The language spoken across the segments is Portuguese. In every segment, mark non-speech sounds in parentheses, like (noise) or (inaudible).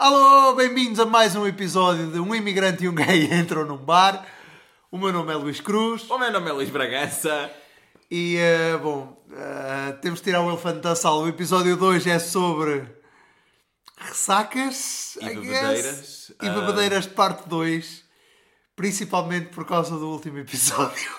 Alô, bem-vindos a mais um episódio de Um Imigrante e um Gay (laughs) Entram num Bar. O meu nome é Luís Cruz O meu nome é Luís Bragança. e, eh, bom, eh, temos de tirar o elefante da sala. O episódio de hoje é sobre ressacas E bebedeiras. E bebedeiras de parte 2, principalmente por causa do último episódio.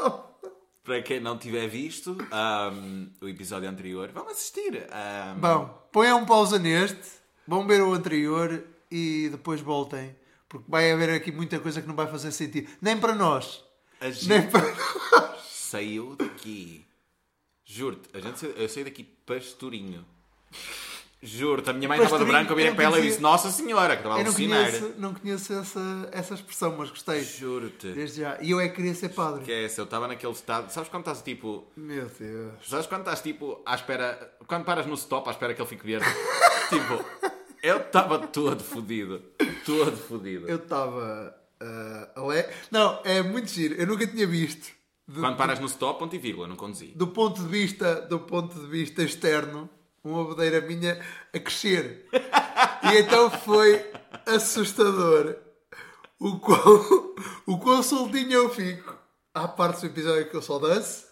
(laughs) Para quem não tiver visto ahm, o episódio anterior, vamos assistir. ahm, Bom, ponham um pausa neste, vão ver o anterior e depois voltem. Porque vai haver aqui muita coisa que não vai fazer sentido. Nem para nós. a gente Nem para nós. saiu daqui. Juro-te, a gente saiu, eu saí daqui pastorinho. Juro-te, a minha mãe estava de branco, eu virei para ela e disse: Nossa Senhora, que estava a Eu não alucinar. conheço, não conheço essa, essa expressão, mas gostei. Juro-te. Desde já. E eu é que queria ser padre. Que é essa, eu estava naquele estado. Sabes quando estás tipo. Meu Deus. Sabes quando estás tipo à espera. Quando paras no stop à espera que ele fique verde? (laughs) tipo, eu estava todo fodido. Todo fodido. Eu estava. ah, ale... Não, é muito giro. Eu nunca tinha visto. Do, Quando paras no stop, ponto e vírgula, não conduzi. do ponto de vista do ponto de vista externo, uma bodeira minha a crescer. E então foi assustador o quão, o quão soltinho eu fico. Há partes do episódio que eu só danço.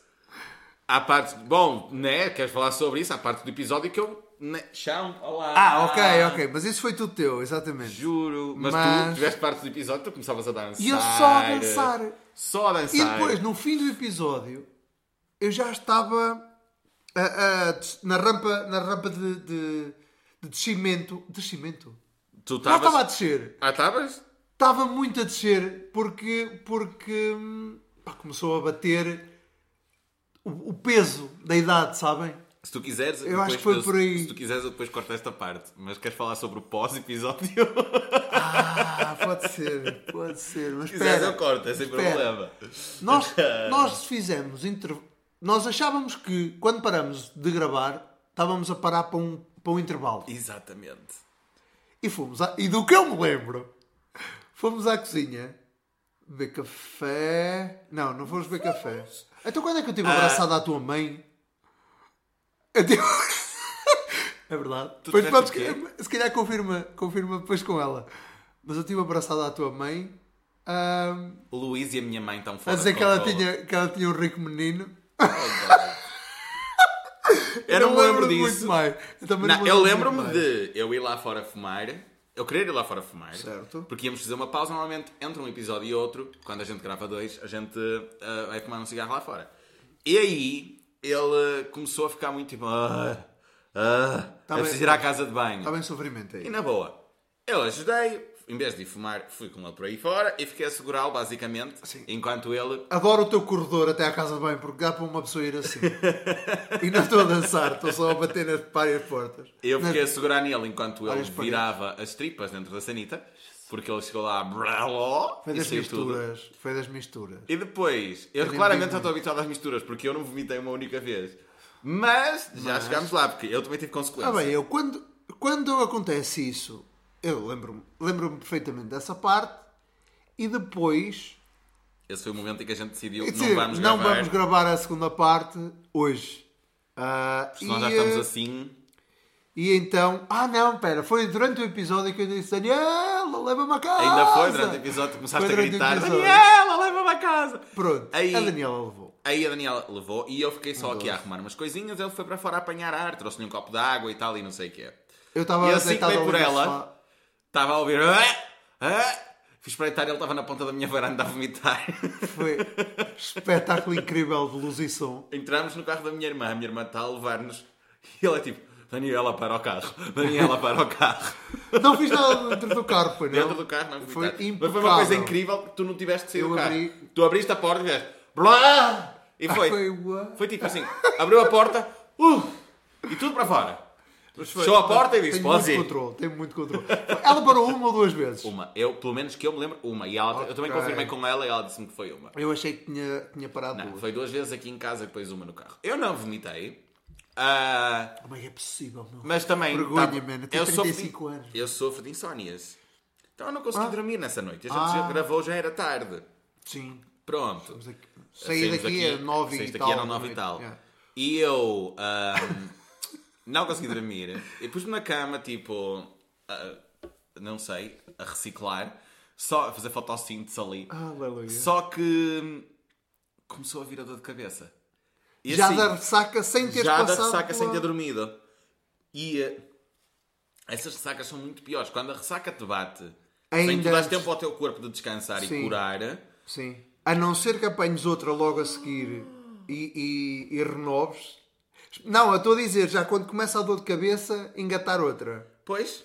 Há parte. Bom, né? Queres falar sobre isso? Há parte do episódio que eu. Né, chão, olá. Ah, ok, ok. Mas isso foi tudo teu, exatamente. Juro. Mas, Mas- tu tiveste parte do episódio, tu começavas a dançar. E eu só a dançar. Só a dançar. E depois, no fim do episódio, eu já estava na rampa, na rampa de, de, de descimento. Descimento? Tu Já estavas. estava a descer. Ah, estavas? Estava muito a descer porque, porque pá, começou a bater o, o peso da idade, sabem? Se tu quiseres. Eu acho depois que foi eu- por aí. Se tu quiseres, eu depois corto esta parte. Mas queres falar sobre o pós-episódio? Ah, pode ser, pode ser. Mas Se quiseres, espera, eu corto, é sem espera. problema. Nós, (laughs) nós fizemos inter... Nós achávamos que quando paramos de gravar, estávamos a parar para um, para um intervalo. Exatamente. E fomos à... E do que eu me lembro, fomos à cozinha beber café. Não, não fomos beber café. Então quando é que eu estive Ah. abraçada à tua mãe? Eu tive... é verdade. Tu quê? se calhar confirma, confirma depois com ela. Mas eu estive abraçada à tua mãe. ahm, O Luís e a minha mãe estão a fora dizer de que ela, tinha, que ela tinha um rico menino. Eu não me lembro disso. mais. Eu, Não, eu lembro lembro-me de eu ir lá fora fumar. Eu querer ir lá fora fumar. Certo. Porque íamos fazer uma pausa. Normalmente, entre um episódio e outro, quando a gente grava dois, a gente ah, vai fumar um cigarro lá fora. E aí, ele começou a ficar muito tipo... Ah, ah, Tá bem. preciso ir à casa de banho. Está bem sofrimento aí. E na boa, eu ajudei. Em vez de fumar, fui com ele por aí fora e fiquei a segurá-lo, basicamente, enquanto ele Adoro o teu corredor até à casa de banho, porque dá para uma pessoa ir assim. e não estou a dançar, estou só a bater nas várias portas. Eu fiquei a segurar nele enquanto ele virava as tripas dentro da sanita, porque ele chegou lá braló, Foi das saiu tudo. misturas. Foi das misturas. E depois, eu claramente já estou habituado às misturas, porque eu não vomitei uma única vez. Mas já chegámos lá, porque eu também tive Ah, consequências. bem, eu quando, quando acontece isso, eu lembro-me lembro perfeitamente dessa parte e depois. Esse foi o momento em que a gente decidiu, quer não vamos não gravar, vamos gravar a segunda parte hoje. Ah, porque nós já estamos eh, assim. E então. Ah, não, pera, foi durante o episódio que eu disse: Daniela, leva-me a casa. Ainda foi durante o episódio que começaste a gritar. Daniela, leva-me a casa! Pronto, Aí- a Daniela levou. Aí a Daniela levou e eu fiquei só aqui a arrumar umas coisinhas. Ele foi para fora a apanhar ar, trouxe-lhe um copo de água e tal, e não sei o que é. Eu estava E assim que por ela. Estava a ouvir. "Ah, ah", Fui espreitar e ele estava na ponta da minha varanda a vomitar. Foi espetáculo incrível de luz e som. Entramos no carro da minha irmã, a minha irmã está a levar-nos e ele é tipo: Daniela, para o carro, Daniela, para o carro. Não fiz nada dentro do carro, foi não? Dentro do carro, não Foi vomitar. Mas foi impecável. uma coisa incrível que tu não tiveste de sair Eu do carro. abri- Tu abriste a porta e fizeste. Blá! E foi. Foi uma- Foi tipo assim: abriu a porta uh, e tudo para fora. Fechou a porta e disse: Tenho Podes muito ir. controle, tenho muito controle. Ela parou uma ou duas vezes. Uma. Eu, pelo menos que eu me lembro, uma. E ela, eu também confirmei com ela e ela disse-me que foi uma. Eu achei que tinha, tinha parado Não, duas. foi duas vezes aqui em casa e depois uma no carro. Eu não vomitei. Ah, Como é é possível, meu? mas também. Vergonha, tava- man, eu tenho sofro 35 de, anos. Eu sofro de insónias. Então eu não consegui Ah. dormir nessa noite. A gente Ah. já gravou, já era tarde. Sim. Pronto. Mas Saí daqui a 9 e tal. daqui eram da 9 e tal. Yeah. E eu ahm, (laughs) não consegui dormir. E pus-me na cama, tipo, a- não sei, a reciclar, só a fazer fotossíntese ali. Aleluia. Só que começou a vir a dor de cabeça. E Já assim, da ressaca sem ter já da ressaca sem pela- ter dormido. E eh, essas ressacas são muito piores. Quando a ressaca te bate, sem Ainda tu dar antes- tempo ao teu corpo de descansar Sim. e curar, Sim. A não ser que apanhes outra logo a seguir e, e, e renoves. Não, eu estou a dizer, já quando começa a dor de cabeça, engatar outra. pois,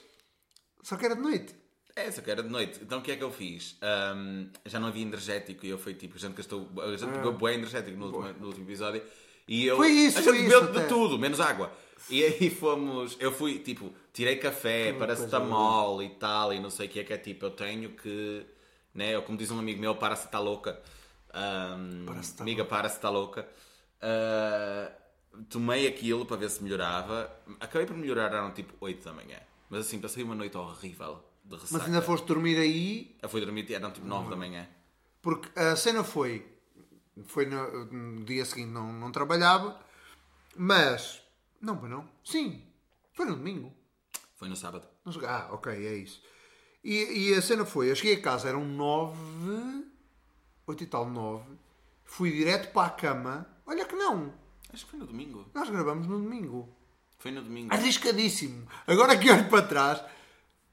Só que era de noite. é, só que era de noite. Então o que é que eu fiz? Ahm, já não havia energético e eu fui tipo, a gente gastou, a gente pegou bué energético no último, no último episódio e eu. Ah. Foi isso, a gente bebeu de até. tudo, menos água. E aí (laughs) fomos, eu fui tipo, tirei café, paracetamol e tal, e não sei o que é que é tipo, eu tenho que, né, ou como diz um amigo meu, para se tá louca. Ahm, Para se tá amiga, para se tá louca. Ah, tomei aquilo para ver se melhorava. Acabei por melhorar, eram tipo 8 da manhã. Mas assim, passei uma noite horrível de ressaca. Mas ainda foste dormir aí, Eu fui dormir, eram tipo 9 da manhã. porque a cena foi. Foi no, no dia seguinte, não, não trabalhava, mas. Não, pois não. Sim, foi no domingo. Foi no sábado. Ah, ok, é isso. E, e a cena foi: eu cheguei a casa, eram nove. Oito e tal, nove. Fui direto para a cama. Olha que não, Acho que foi no domingo. nós gravamos no domingo. Foi no domingo. Arriscadíssimo. Agora que olho para trás,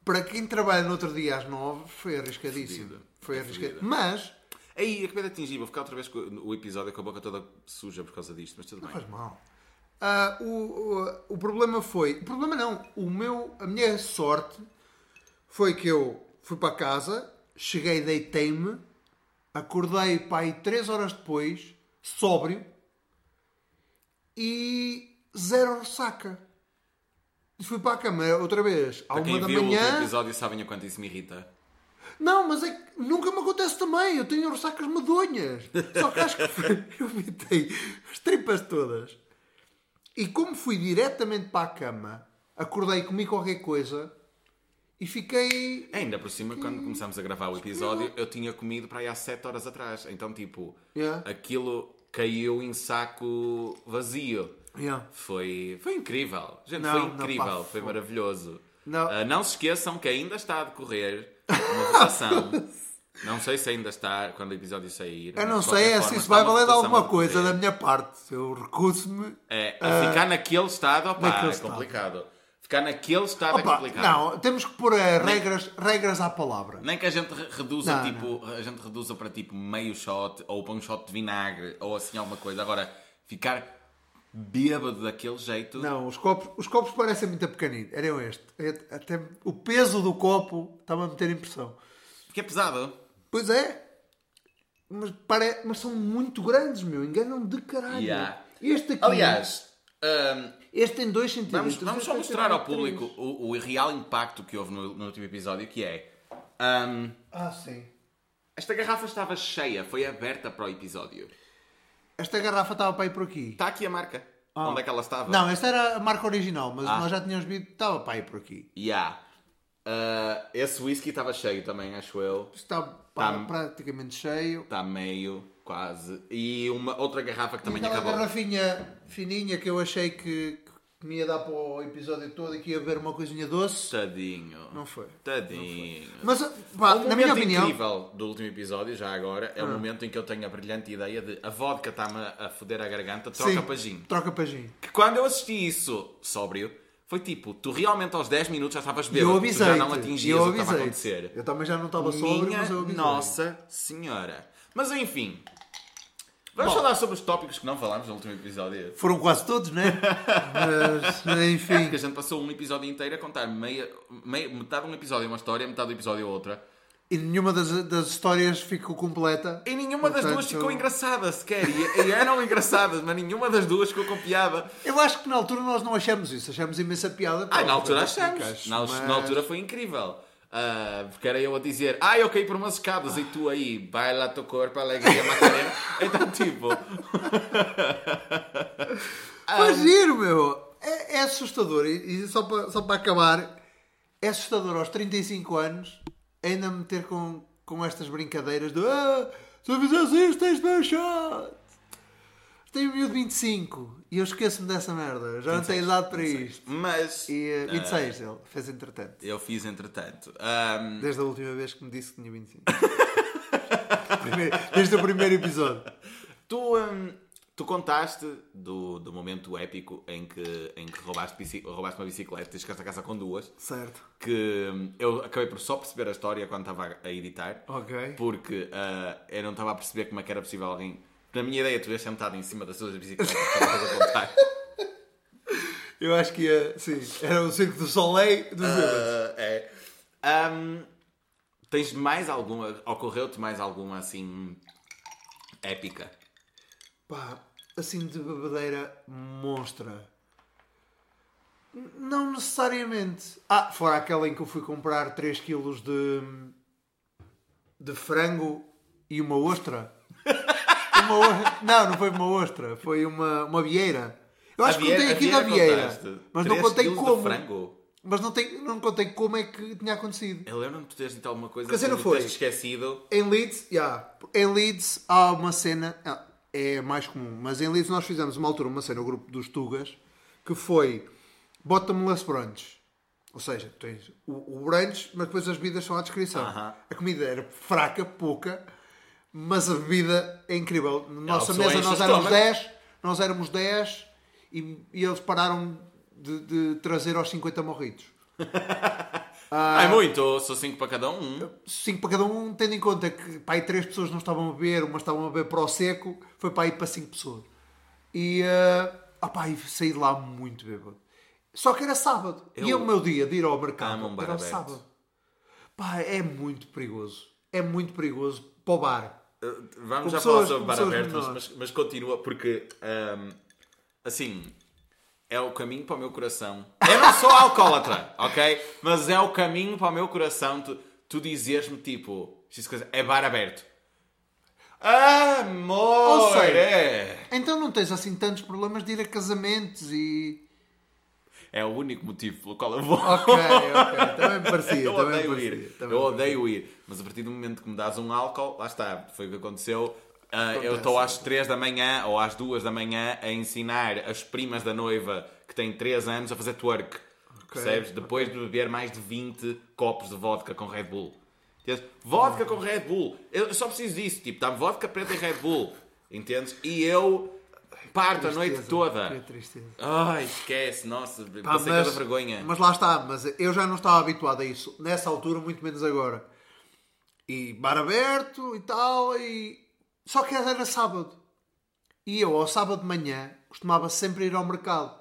para quem trabalha no outro dia às nove, foi arriscadíssimo. Fodido. Foi É arriscadíssimo. Mas, Aí, acabei de atingir. Vou ficar outra vez com o episódio com a boca toda suja por causa disto, mas tudo não bem. faz mal. Ah, o, o, o problema foi. O problema não. O meu, a minha sorte foi que eu fui para casa, cheguei, deitei-me, acordei para aí três horas depois, sóbrio, e zero ressaca. E fui para a cama outra vez, à Para uma da viu manhã. episódio sabem o quanto isso me irrita. Não, mas é que nunca me acontece também. Eu tenho ressacas medonhas. Só que acho que (laughs) eu vitei as tripas todas. E como fui diretamente para a cama, acordei, comi qualquer coisa e fiquei. Ainda por cima, quando começámos a gravar o episódio, eu tinha comido para aí há 7 horas atrás. Então, tipo, Yeah. aquilo caiu em saco vazio. Yeah. Foi, foi incrível. Gente, Não, foi não, incrível. pá, foi maravilhoso. Não. Ah, não se esqueçam que ainda está a decorrer uma votação. (laughs) não sei se ainda está quando o episódio sair. Eu não sei é se isso vai valer alguma coisa da minha parte. Eu recuso-me. É, a ficar naquele estado, opá, naquele é estado. Ficar naquele estado é Opa, complicado. não, temos que pôr eh, regras, regras à palavra. Nem que a gente re- reduza, Não, tipo, a gente reduza para tipo meio shot ou para um shot de vinagre ou assim alguma coisa. Agora, ficar bêbado daquele jeito. Não, os copos, os copos parecem muito pequeninos. Eram este. É- Até o peso do copo está-me a meter impressão. Porque é pesado. Pois é. Mas, pare... Mas são muito grandes, meu. Enganam de caralho. Yeah. Este aqui. Aliás, hum, Este tem 2 centímetros. vamos, vamos só mostrar ao público o, o real impacto que houve no, no último episódio, que é... hum, Ah, sim. esta garrafa estava cheia, foi aberta para o episódio. Esta garrafa estava para ir por aqui. Está aqui a marca. Onde é que ela estava? Não, esta era a marca original, mas Ah. nós já tínhamos visto. Estava para ir por aqui. Yeah. Uh, esse whisky estava cheio também, acho eu. Está pa- Tá. praticamente cheio. Está meio, quase. E uma outra garrafa que também Aquela acabou. garrafinha fininha que eu achei que, que me ia dar para o episódio todo e que ia ver uma coisinha doce. Tadinho. Não foi. Tadinho. Mas, pá, o na minha opinião. Ah. incrível do último episódio, já agora, é o momento em que eu tenho a brilhante ideia de a vodka está-me a foder a garganta, troca Sim, para gin. Troca para gin. Que quando eu assisti isso sóbrio, foi tipo, tu realmente aos 10 minutos já estavas E bêbado, eu avisei. já não atingias o que estava a acontecer. Eu também já não estava sóbrio, mas eu avisei. Nossa Senhora. Mas enfim, vamos Bom. falar sobre os tópicos que não falámos no último episódio. Foram quase todos, né? mas, (laughs) enfim. Porque a gente passou um episódio inteiro a contar meia, meia, metade de um episódio é uma história, metade do episódio é outra. E nenhuma das, das histórias ficou completa. E nenhuma das Portanto, duas ficou engraçada sequer. E, e eram engraçadas, mas nenhuma das duas ficou com piada. Eu acho que na altura nós não achamos isso. Achamos imensa piada. Ah, na altura achamos. Na, mas- na altura foi incrível. Ah, porque era eu a dizer, ah, eu caí por umas escadas e tu aí, baila teu corpo, alegria, Macarena. (laughs) então, tipo, (laughs) Foi giro, meu. É, é assustador. E, e só, para, só acabar, é assustador aos 35 anos ainda me meter com, com estas brincadeiras de ah, se eu fizesse isto, tens de shot. Tenho um miúdo de 25 e eu esqueço-me dessa merda. Já não 26, tenho idade para 26. isto. Mas E uh, ah, 26, ele fez entretanto. eu fiz entretanto. Ahm, Desde a última vez que me disse que tinha 25. (laughs) Primeiro- Desde o primeiro episódio. Tu, hum, tu contaste do, do momento épico em que, em que roubaste, roubaste uma bicicleta e chegaste a casa com duas. Certo. Que hum, eu acabei por só perceber a história quando estava a editar. Ok. Porque ah, eu não estava a perceber como é que era possível alguém. Na minha ideia, tu ias sentado em cima das suas bicicletas para a contar. Eu acho que ia. Sim, era o Circo do Soleil dos bêbados. Ah, é. Ahm, tens mais alguma. Ocorreu-te mais alguma assim. épica? Pá, assim de bebedeira monstra. Não necessariamente. Ah, fora aquela em que eu fui comprar 3 kg de. de frango e uma ostra. (laughs) Uma o- Não, não foi uma ostra, foi uma, uma vieira. Eu acho que contei aqui da vieira. Mas não contei como. frango? Mas não, tem, não contei como é que tinha acontecido. Eu lembro-me de tu teres dito alguma coisa assim não foi. esquecido. Em Leeds, yeah, em Leeds há uma cena, ah, é mais comum, mas em Leeds nós fizemos uma altura uma cena, o grupo dos Tugas, que foi bottomless brunch. Ou seja, tens o, o brunch, mas depois as bebidas são à descrição. Aham. A comida era fraca, pouca, mas a bebida é incrível. Na nossa pessoa mesa nós éramos estômago. 10, nós éramos 10 e, e eles pararam de, de trazer aos 50 morritos. (laughs) Ah, é muito, sou 5 para cada um. 5 para cada um, tendo em conta que aí 3 pessoas não estavam a beber, umas estavam a beber para o seco, foi para aí para 5 pessoas. E, uh, opá, e saí de lá muito bêbado. Só que era sábado. Eu E o meu dia de ir ao mercado um era aberto. sábado. Pá, é muito perigoso. É muito perigoso para o bar. Uh, Vamos já falar sobre bar aberto, mas, mas, continua, porque ahm, assim é o caminho para o meu coração. Eu não sou alcoólatra, (laughs) ok? Mas é o caminho para o meu coração tu, tu dizeres-me tipo, coisa, é bar aberto. Amor! Ou seja, é. Então não tens assim tantos problemas de ir a casamentos e. é o único motivo pelo qual eu vou. Ok, ok. Também me parecia. eu também odeio parecia, ir. também Eu odeio ir. Mas a partir do momento que me dás um álcool, lá está, foi o que aconteceu. Ah, eu estou às 3 da manhã ou às 2 da manhã a ensinar as primas da noiva que têm 3 anos a fazer twerk. Percebes? Depois de beber mais de 20 copos de vodka com Red Bull. Entendes? Vodka com Red Bull. Eu só preciso disso. Tipo, está vodka preta e Red Bull. Entendes? E eu parto a noite toda. Que tristeza. Ai, esquece. Nossa, Pá, passei cada vergonha. mas lá está, mas eu já não estava habituado a isso nessa altura, muito menos agora. E bar aberto e tal, e só que era sábado. E eu, ao sábado de manhã, costumava sempre ir ao mercado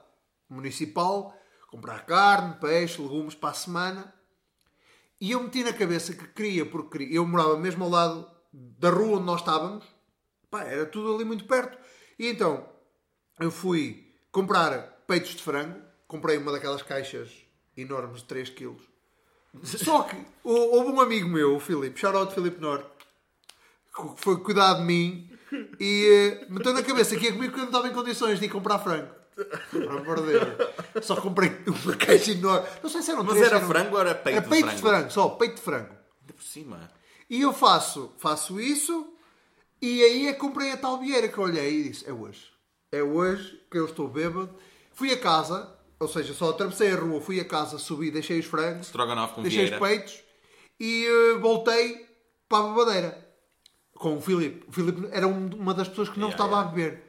municipal, comprar carne, peixe, legumes para a semana. E eu meti na cabeça que queria, porque queria. Eu morava mesmo ao lado da rua onde nós estávamos. Pá, era tudo ali muito perto. E então, eu fui comprar peitos de frango. Comprei uma daquelas caixas enormes de 3 kg. Só que hou- houve um amigo meu, o Filipe, shout out Filipe Norte, que foi cuidar de mim e eh, meteu na cabeça que ia comigo porque eu não estava em condições de ir comprar frango. Por amor de Deus. Só comprei uma caixa enorme. Não sei se eram Mas três, era eram- frango ou era peito Era de peito frango? de frango, só peito de frango. Ainda por cima. E eu faço, faço isso e aí é comprei a tal vieira que eu olhei e disse, é hoje. É hoje que eu estou bêbado. Fui a casa, ou seja, só atravessei a rua, fui a casa, subi, deixei os frangos, Strogonoff com deixei vieira. os peitos e eh, voltei para a bebadeira. Com o Filipe. O Filipe era um- uma das pessoas que não Yeah, estava a beber.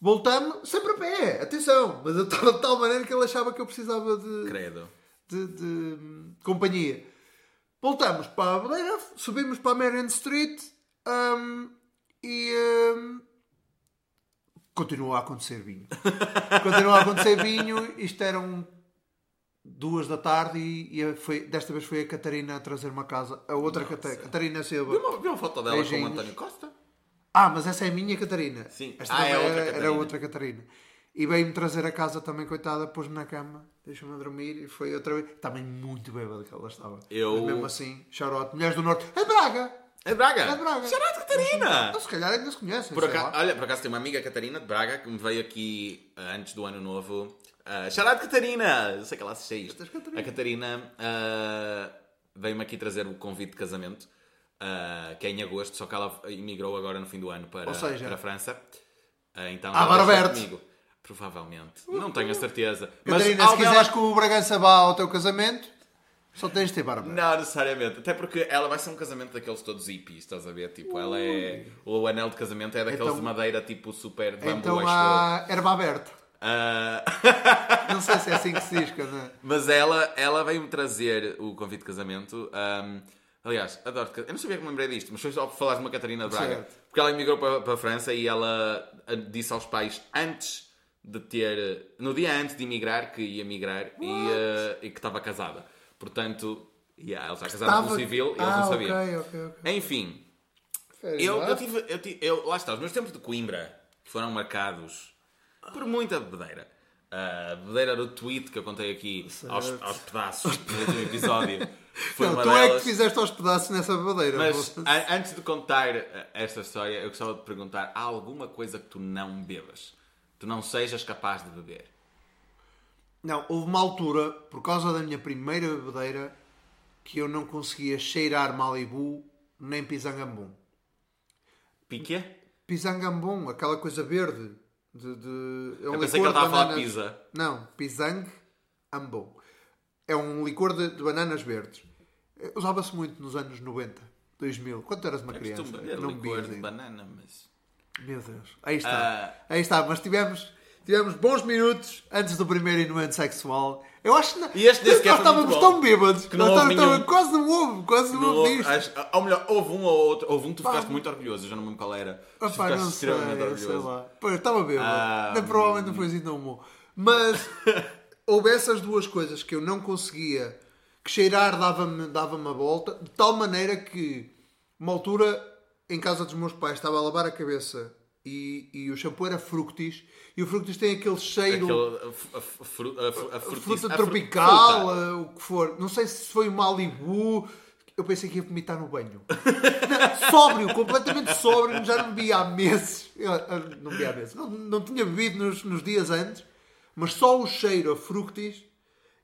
Voltamos sempre a pé, atenção, mas eu estava de tal maneira que ele achava que eu precisava de, Credo. de, de, hum, companhia. Voltamos para a Madeira, subimos para a Marion Street hum, e hum, continua a acontecer vinho. continua a acontecer vinho. Isto eram duas da tarde e, e foi, desta vez foi a Catarina a trazer-me a casa. A outra Cata- Catarina Silva. Vi uma, vi uma foto dela com o. António Costa? Ah, mas essa é a minha Catarina. Sim. Esta Ah, é outra era, era Catarina. outra Catarina. E veio-me trazer a casa também, coitada, pôs-me na cama, deixou-me dormir e foi outra vez. Também muito bêbada que ela estava. Eu- Mas mesmo assim, charote. Mulheres do Norte. É Braga! É de Braga. É de Braga. Charade Catarina. Ou se calhar ainda se conhecem. Por acaso, olha, por acaso tem uma amiga Catarina de Braga que me veio aqui ah, antes do ano novo. Uh, Charade Catarina! Eu sei que ela se isto. Catarina. A Catarina ah, veio-me aqui trazer o convite de casamento, ah, que é em agosto, só que ela emigrou agora no fim do ano para, Ou seja- para a França. Ah, Então, Ah, ela Barberto. comigo. Provavelmente. Não tenho a certeza. Mas Catarina, se alguém- quiseres que o Bragança vá ao teu casamento, só tens de ter barba. Não, necessariamente. Até porque ela vai ser um casamento daqueles todos hippies, estás a ver? Tipo, ela é. O anel de casamento é daqueles Então- de madeira, tipo, super bambu, Então há erva aberta. Ah, Não sei se é assim que se diz, não? (laughs) Mas ela, ela veio-me trazer o convite de casamento. Ahm, aliás, adoro. Eu não sabia que me lembrei disto, mas foi só por falar de uma Catarina Braga. Certo. Porque ela emigrou para, para a França e ela ah, disse aos pais antes de ter. No dia antes de emigrar, que ia emigrar e, ah, e que estava casada. Portanto, yeah, ela já casada pelo civil e eles ah, não sabiam. ok, ok, ok. Enfim, eu, enough. eu tive, eu tive- eu- lá está, os meus tempos de Coimbra foram marcados por muita bebedeira. A bebedeira do tweet que eu contei aqui aos, aos pedaços no último episódio (laughs) foi Não, tu é que delas. fizeste aos pedaços nessa babadeira. Mas a- antes de contar esta história, eu gostava de perguntar: há alguma coisa que tu não bebas? Tu não sejas capaz de beber? Não, houve uma altura, por causa da minha primeira bebedeira, que eu não conseguia cheirar Malibu nem Pisangambon. Pique? Pisangambon, aquela coisa verde. De, de- é um Eu pensei que ele estava a falar de pizza. Não, Pisang Ambon. É um licor de, de bananas verdes. Eh, Usava-se muito nos anos 90, 2000. Quando eras uma Eu criança. não licor de ainda. banana, mas. Meu Deus. Aí está. Ah. Aí está. Mas tivemos, tivemos bons minutos antes do primeiro inuendo sexual. Eu acho que E este sequer nós estávamos tão bêbados Que não nós houve estávamos quase não houve, quase não, Não houve disto. acho- ou melhor, houve um ou outro. Houve um que tu ficaste muito orgulhoso, eu já não me lembro qual era. Opa, ficaste não sei, extremamente eu sei orgulhoso. lá. Pô, eu estava bêbado. Ah, Não, provavelmente não foi assim tão bom. Mas (laughs) houve essas duas coisas que eu não conseguia, que cheirar dava-me dava a volta, de tal maneira que, uma altura, em casa dos meus pais, estava a lavar a cabeça e, e o shampoo era fructis, e o fructis tem aquele cheiro... Aquele, a, a a fruta tropical, fruta. eh, o que for. Não sei se foi o Malibu. Eu pensei que ia vomitar no banho. (laughs) sóbrio, completamente sóbrio, já não bebia há meses. Eu, não bebia há meses. Não, não tinha bebido nos, nos dias antes, mas só o cheiro a fructis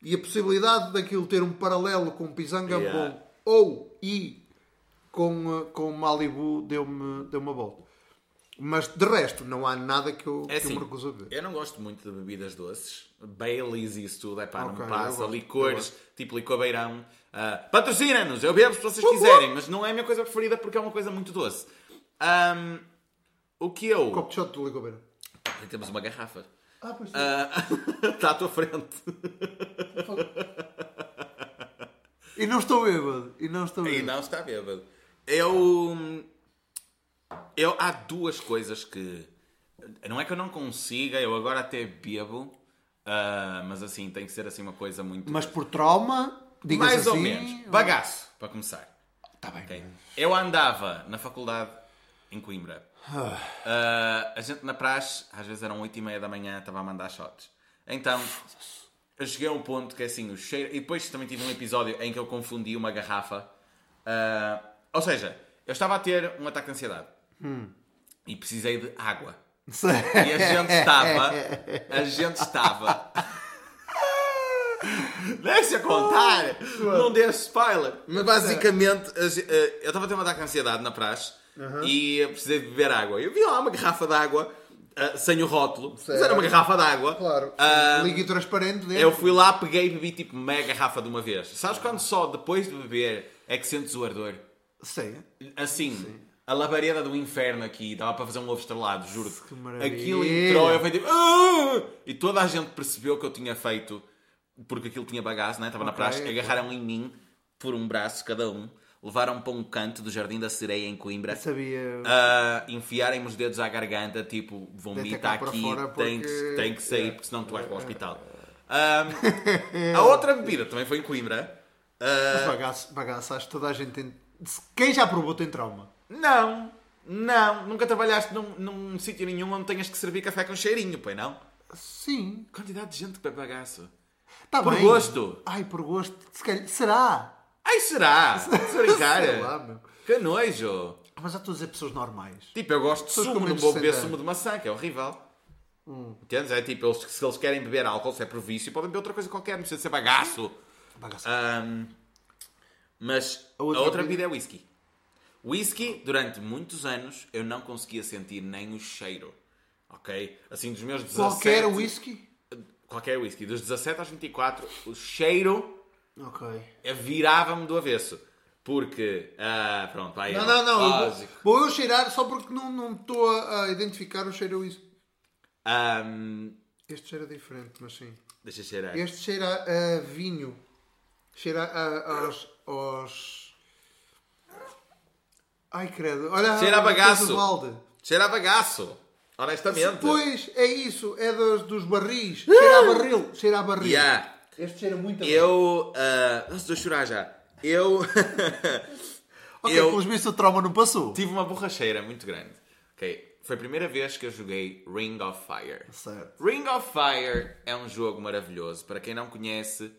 e a possibilidade daquilo ter um paralelo com Pisangambon Yeah. ou e com, eh, com Malibu deu-me deu uma volta. Mas de resto, não há nada que eu, É que eu assim, me recuso a beber. eu não gosto muito de bebidas doces. Baileys e isso tudo, é pá, não Ok, me eu passa. gosto, eu Licores, tipo licor beirão. Ah, Patrocina-nos, eu bebo se vocês quiserem, mas não é a minha coisa preferida porque é uma coisa muito doce. Ahm, o que eu. Um copo de shot do Ligobeira. Temos uma garrafa. Ah, pois Ah, Está (laughs) à tua frente. E não estou bêbado. E não estou E bêbado. não está bêbado. Eu, eu. Há duas coisas que. Não é que eu não consiga, eu agora até bebo, ah, mas assim, tem que ser assim uma coisa muito. Mas por trauma, diga Mais assim, ou menos. Bagaço, para começar. Tá bem. Ok? Eu andava na faculdade em Coimbra. Ah, a gente na praxe, às vezes eram 8 e meia da manhã, estava a mandar shots. Então, eu cheguei a um ponto que assim, o cheiro... E depois também tive um episódio em que eu confundi uma garrafa. Ah, ou seja, eu estava a ter um ataque de ansiedade. E precisei de água. (laughs) E a gente estava... A gente estava... Deixa eu contar! Não dê spoiler! Mas basicamente, eu estava a ter um ataque de ansiedade na praxe e precisei de beber água. Eu vi lá uma garrafa de água eh, sem o rótulo, mas era uma Certo. garrafa de água. Claro. Ah, Líquido transparente dentro. eu fui lá, peguei e bebi tipo meia garrafa de uma vez. Sabes quando só depois de beber é que sentes o ardor? Sei. Assim, a labareda do inferno aqui, dava para fazer um ovo estrelado, juro. Que maravilha. Aquilo entrou, eu fui tipo. "Ah!" E toda a gente percebeu que eu tinha feito, porque aquilo tinha bagaço, né? estava na Ok, praxe, ok. agarraram em mim por um braço cada um, levaram para um canto do Jardim da Sereia em Coimbra. Sabia. a enfiarem-me os dedos à garganta, tipo, vomita aqui, fora tem, porque- que, tem que sair, é. porque senão tu vais para o hospital. Ahm, a (laughs) outra bebida também foi em Coimbra. Ah, Mas bagaço, bagaço, acho que toda a gente tem. Quem já provou tem trauma. Não, não, nunca trabalhaste num, num sítio nenhum onde tenhas que servir café com cheirinho, pois não? Sim. Quantidade de gente que bebe bagaço. Tá Por bem. gosto. Ai, por gosto. Se calhar- Será? Ai, será? Se brincar. (laughs) Sei lá, meu. Que nojo. Mas já estou a dizer pessoas normais. Tipo, eu gosto de Pessoas com sumo, não menos vou de beber 60 sumo de maçã, que é horrível. Hum. Entendes? É tipo, eles, se eles querem beber álcool, se é por vício, podem beber outra coisa qualquer, não precisa ser bagaço. Bagaço. Ahm, mas a outra, outra bebida é whisky. Whisky, durante muitos anos, eu não conseguia sentir nem o cheiro. Ok? Assim, dos meus 17... Qualquer whisky? Qualquer whisky. Dos 17 aos 24, o cheiro Ok. virava-me do avesso. Porque, ah, pronto, vai. Não, não, não. eu vou- eu cheirar só porque não não estou a, identificar o cheiro a whisky. Ahm, Este cheiro é diferente, mas sim. deixa cheirar. Este cheira a vinho. Cheira a, aos, aos. Ai credo. Olha Cheira a bagaço. Cheira a bagaço. Honestamente. Pois, é isso. É dos, dos barris. Cheira a barril. Cheira a barril. Yeah. Este cheira muito a Eu. ah, Nossa, estou a chorar já. Eu. (laughs) Ok, eu pelos vistos o trauma não passou. tive uma borracheira muito grande. Ok? Foi a primeira vez que eu joguei Ring of Fire. Certo. Ring of Fire é um jogo maravilhoso. Para quem não conhece,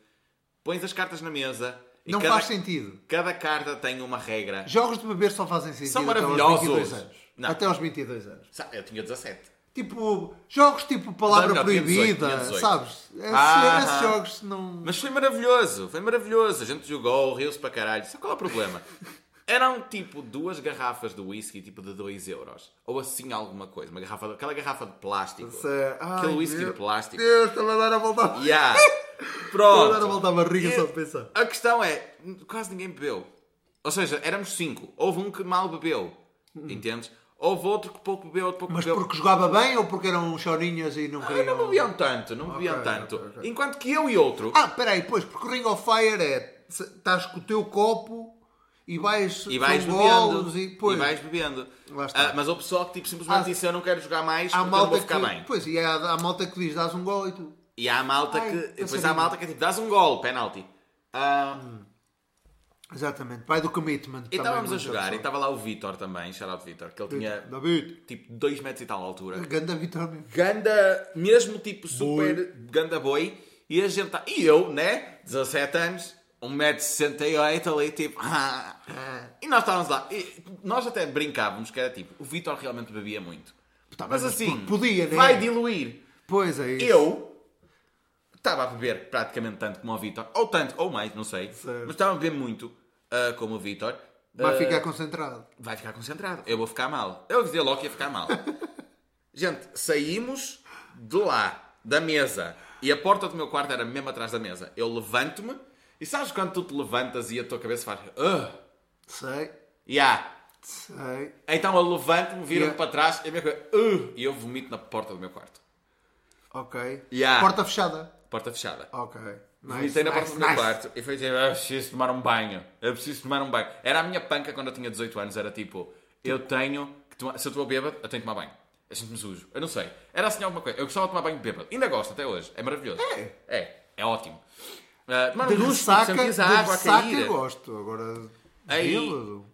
pões as cartas na mesa e Não cada, faz sentido. cada carta tem uma regra. Jogos de beber só fazem sentido São até aos maravilhosos. 22 anos. Não. Até aos 22 anos. Eu tinha 17. Tipo, jogos tipo Palavra Não, não, tinha 18, Proibida, tinha 18. sabes? Esses, Ah, esses ah. jogos não... Mas foi maravilhoso, foi maravilhoso. A gente jogou, riu-se para caralho. Só qual é o problema? Eram tipo duas garrafas de whisky, tipo de 2 euros. Ou assim alguma coisa. Uma garrafa, aquela garrafa de plástico. Ai, Aquele whisky Deus. de plástico. Deus, está-me a dar a volta. Yeah. (laughs) Está a Pronto. barriga E só de pensar. A questão é, quase ninguém bebeu. Ou seja, éramos cinco. Houve um que mal bebeu. Entendes? Houve outro que pouco bebeu, outro pouco Mas bebeu. porque jogava bem ou porque eram chorinhas e não Ah, queriam... não bebiam tanto, não bebiam tanto. ok, ok. Enquanto que eu e outro. Ah, peraí, pois, porque o Ring of Fire é... Estás com o teu copo e vais... E vais bebendo. E, E, pois, vais bebendo. Ah, mas o pessoal que tipo, simplesmente Ah, disse eu não quero jogar mais há porque eu não malta vou que... ficar bem. Pois, e há, há malta que diz, dás um gol e tu... E há a malta Ai, que. Depois há a malta que é tipo, dás um gol, penalti. Ah, Exatamente, pai do commitment. e estávamos a jogar, e estava lá o Vitor também, shout out Vitor, que ele tinha David. tipo 2 metros e tal de altura. Ganda Vitor mesmo. Ganda, mesmo tipo super ganda boi, e a gente tá, E eu, né? 17 anos, 1,68m ali, tipo. (laughs) e nós estávamos lá. E nós até brincávamos que era tipo, o Vitor realmente bebia muito. Tá, Mas mas assim, podia, né? vai diluir. Pois é isso. Eu estava a beber praticamente tanto como o Vitor, ou tanto, ou mais, não sei. Certo. Mas estava a beber muito ah, como o Vitor. Vai Ah, ficar concentrado. vai ficar concentrado. Eu vou ficar mal. Eu dizia logo que ia ficar mal. (laughs) Gente, saímos de lá, da mesa, e a porta do meu quarto era mesmo atrás da mesa. Eu levanto-me, e sabes quando tu te levantas e a tua cabeça faz. Uh, Sei, yeah. sei. Então eu levanto-me, viro-me Yeah. para trás e, a minha coisa, uh, e eu vomito na porta do meu quarto. Ok. Yeah. Porta fechada. Porta fechada. Ok. Nice, Vomitei na porta nice, do meu nice. quarto e foi tipo, eu preciso tomar um banho. Eu preciso tomar um banho. Era a minha panca quando eu tinha 18 anos. Era tipo, eu tenho que tomar. Se eu estou bêbado, eu tenho que tomar banho. Eu sinto-me sujo. Eu não sei. Era assim alguma coisa. Eu gostava de tomar banho bêbado. Ainda gosto até hoje. É maravilhoso. É. É. É ótimo. Uh, tomar De um duche, ressaca, sentires de a água a ressaca cair. eu gosto. Agora, Aí- bêbado.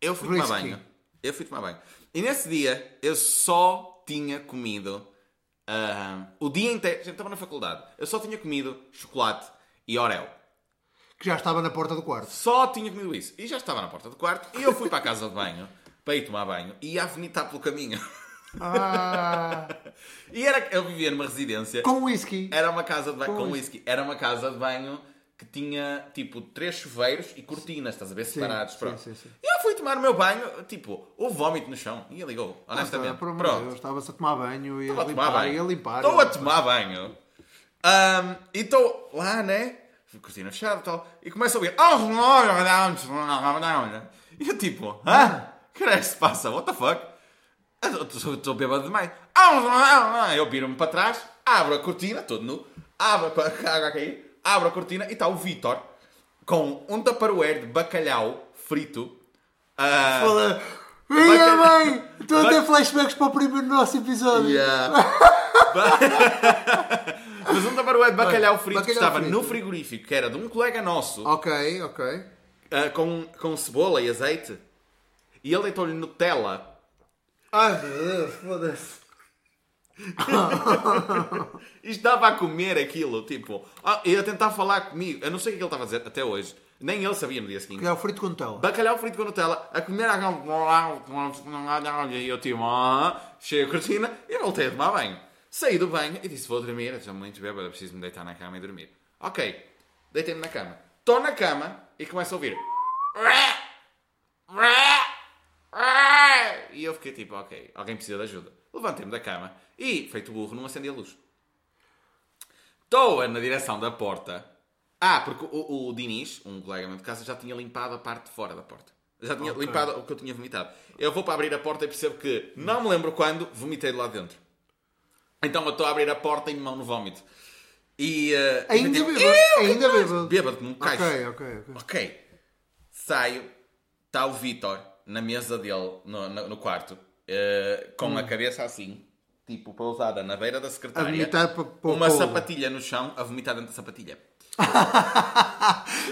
Eu fui tomar Risky. banho. Eu fui tomar banho. E nesse dia, eu só tinha comido. Ah, o dia inteiro. Gente estava na faculdade. Eu só tinha comido chocolate e Oreo. Que já estava na porta do quarto. Só tinha comido isso. E já estava na porta do quarto. E eu fui para a casa de banho (laughs) para ir tomar banho e a vomitar pelo caminho. Ah, (laughs) E era, eu vivia numa residência. com whisky. Era uma casa de banho. Com Com whisky. Era uma casa de banho que tinha tipo três chuveiros e cortinas, estás a ver? Separados. sim, pronto. sim, sim. E eu fui tomar o meu banho, tipo, houve vómito no chão. E ele ligou, honestamente. Ah, de Pronto. Deus, Estava-se a tomar banho e a Estou a limpar. banho. E a limpar. Estou a tomar banho. Ahm, e estou lá, né? Cortina fechada e tal. E começo a ouvir. E eu tipo, hã? Que é que se passa? What the fuck? Eu Estou bêbado demais. Eu viro-me para trás, abro a cortina, todo nu, abro a água a cair, abro a cortina e está o Vitor com um tupperware de bacalhau frito. ah, Foda- Minha mãe! Estou a ter Bac- flashbacks para o primeiro nosso episódio. Yeah. (laughs) Mas um tupperware de bacalhau frito que bacalhau estava frito. no frigorífico, que era de um colega nosso, Ok, ok. ah, com, com cebola e azeite, e ele deitou-lhe Nutella. Ai meu Deus, foda-se. (laughs) Estava a comer aquilo, tipo, ah, e a tentar falar comigo. Eu não sei o que ele estava a dizer até hoje. Nem ele sabia no dia seguinte. O frito com Nutella. Bacalhau frito com Nutella, a comer aquele... E eu tipo, ah, cheio a cortina e voltei a tomar banho. Saí do banho e disse, vou dormir, estou muito bêbado, preciso me deitar na cama e dormir. Ok, deitei-me na cama. Estou na cama e começo a ouvir... E eu fiquei tipo, ok, alguém precisa de ajuda. Levantei-me da cama e, feito burro, não acendi a luz. Estou na direção da porta. Ah, porque o, o Diniz, um colega meu de casa, já tinha limpado a parte de fora da porta. Já tinha Ok. limpado o que eu tinha vomitado. Eu vou para abrir a porta e percebo que, não me lembro quando, vomitei de lá dentro. Então eu estou a abrir a porta e mão no vómito. E. eh, Ainda e tipo, bêbado, "Eu, ainda que nojo!" bêbado. Bêbado como um caixo. Ok, ok, ok. Ok. Saio, está o Vitor na mesa dele, no, no- no quarto, eh, com a cabeça assim, tipo pousada na beira da Hum. Secretária, uma sapatilha no chão, a vomitar dentro da sapatilha.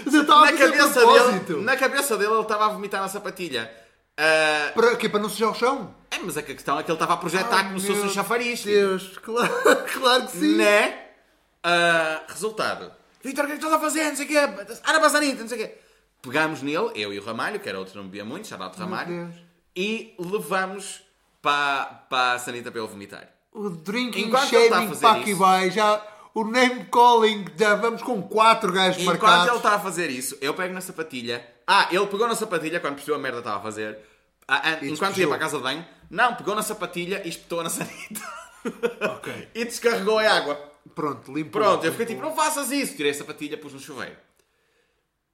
Na cabeça, dele, na cabeça dele, ele estava a vomitar na sapatilha. Ah, Para quê? Para não sujar o chão? é, mas a questão é que ele estava a projetar como se fosse um chafariz. Deus, claro, (laughs) claro que sim. Né? Ah, resultado. Vitor, o que é que estás a fazer? Não sei o quê. Ana Bazanita, não sei o quê. Pegámos nele, eu e o Ramalho, que era outro que não bebia muito, chamado Ramalho, e levamos para, para a sanita para ele vomitar. O drinking Enquanto shaming para aqui isso- vai, já o name calling, já vamos com quatro gajos Enquanto marcados. ele está a fazer isso, eu pego na sapatilha. Ah, ele pegou na sapatilha quando percebeu a merda que estava a fazer. Ah, ah, enquanto despejou. ia para a casa de banho, não, pegou na sapatilha e espetou na sanita. Ok. (laughs) e descarregou a água. Pronto, limpo. Pronto, eu fiquei tipo, não faças isso. Tirei a sapatilha, pus no chuveiro.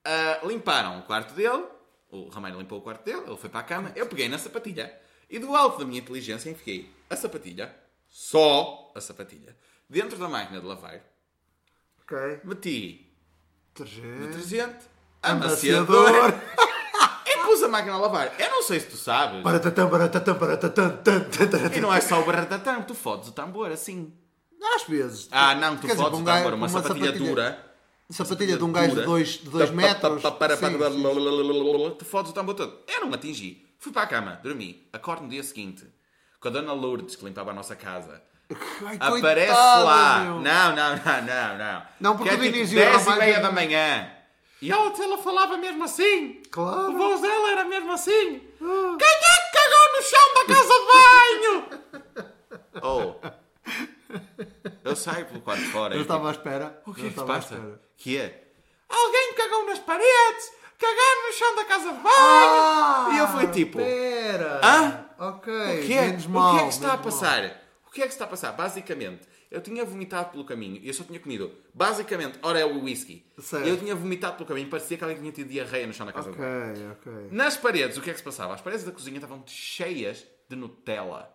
Ah, limparam o quarto dele. O Ramalho limpou o quarto dele. Ele foi para a cama. Eu peguei na sapatilha. E do alto da minha inteligência enfiei a sapatilha. Só a sapatilha. Dentro da máquina de lavar. Ok. Meti Detergente. detergente. Amaciador. E pus a máquina a lavar. Eu não sei se tu sabes. Baratatã, baratatã, baratatã, tan, tan, tan, E não é só o barratatã. Tu fodes o tambor assim. Às vezes. Ah, não. Tu Quer dizer, fodes um o gajo- tambor. Uma, sapatilha, dura. Sapatilha de um gajo de dura. 2 de dois Pa- metros. pa- pa- para- Sim, para- sim. Tu fodes o tambor todo. Eu não atingi. Fui para a cama, dormi. Acordo no dia seguinte. Com a dona Lourdes, que limpava a nossa casa. Ai, Aparece coitada, lá. meu. Não, não, não, não, não. Não, porque que é tipo Diniz e o 10 e meia da manhã. E ela, ela falava mesmo assim. Claro. O voz dela era mesmo assim. Quem é que cagou no chão da casa de banho? (laughs) oh. Eu saio pelo quarto fora. Eu estava à espera. o que é que se estava à passa? Que é? Alguém cagou nas paredes, cagaram no chão da casa de banho. Ah, e eu fui tipo, Pera. Hã? Ok. o que é, Menos o mal. que, é que está a menos mal. passar? O que é que está a passar? Basicamente, eu tinha vomitado pelo caminho e eu só tinha comido, basicamente, ora é o whisky. Certo. Eu tinha vomitado pelo caminho, parecia que alguém tinha tido diarreia no chão da casa de banho. Ok, ok. Nas paredes, o que é que se passava? As paredes da cozinha estavam cheias de Nutella.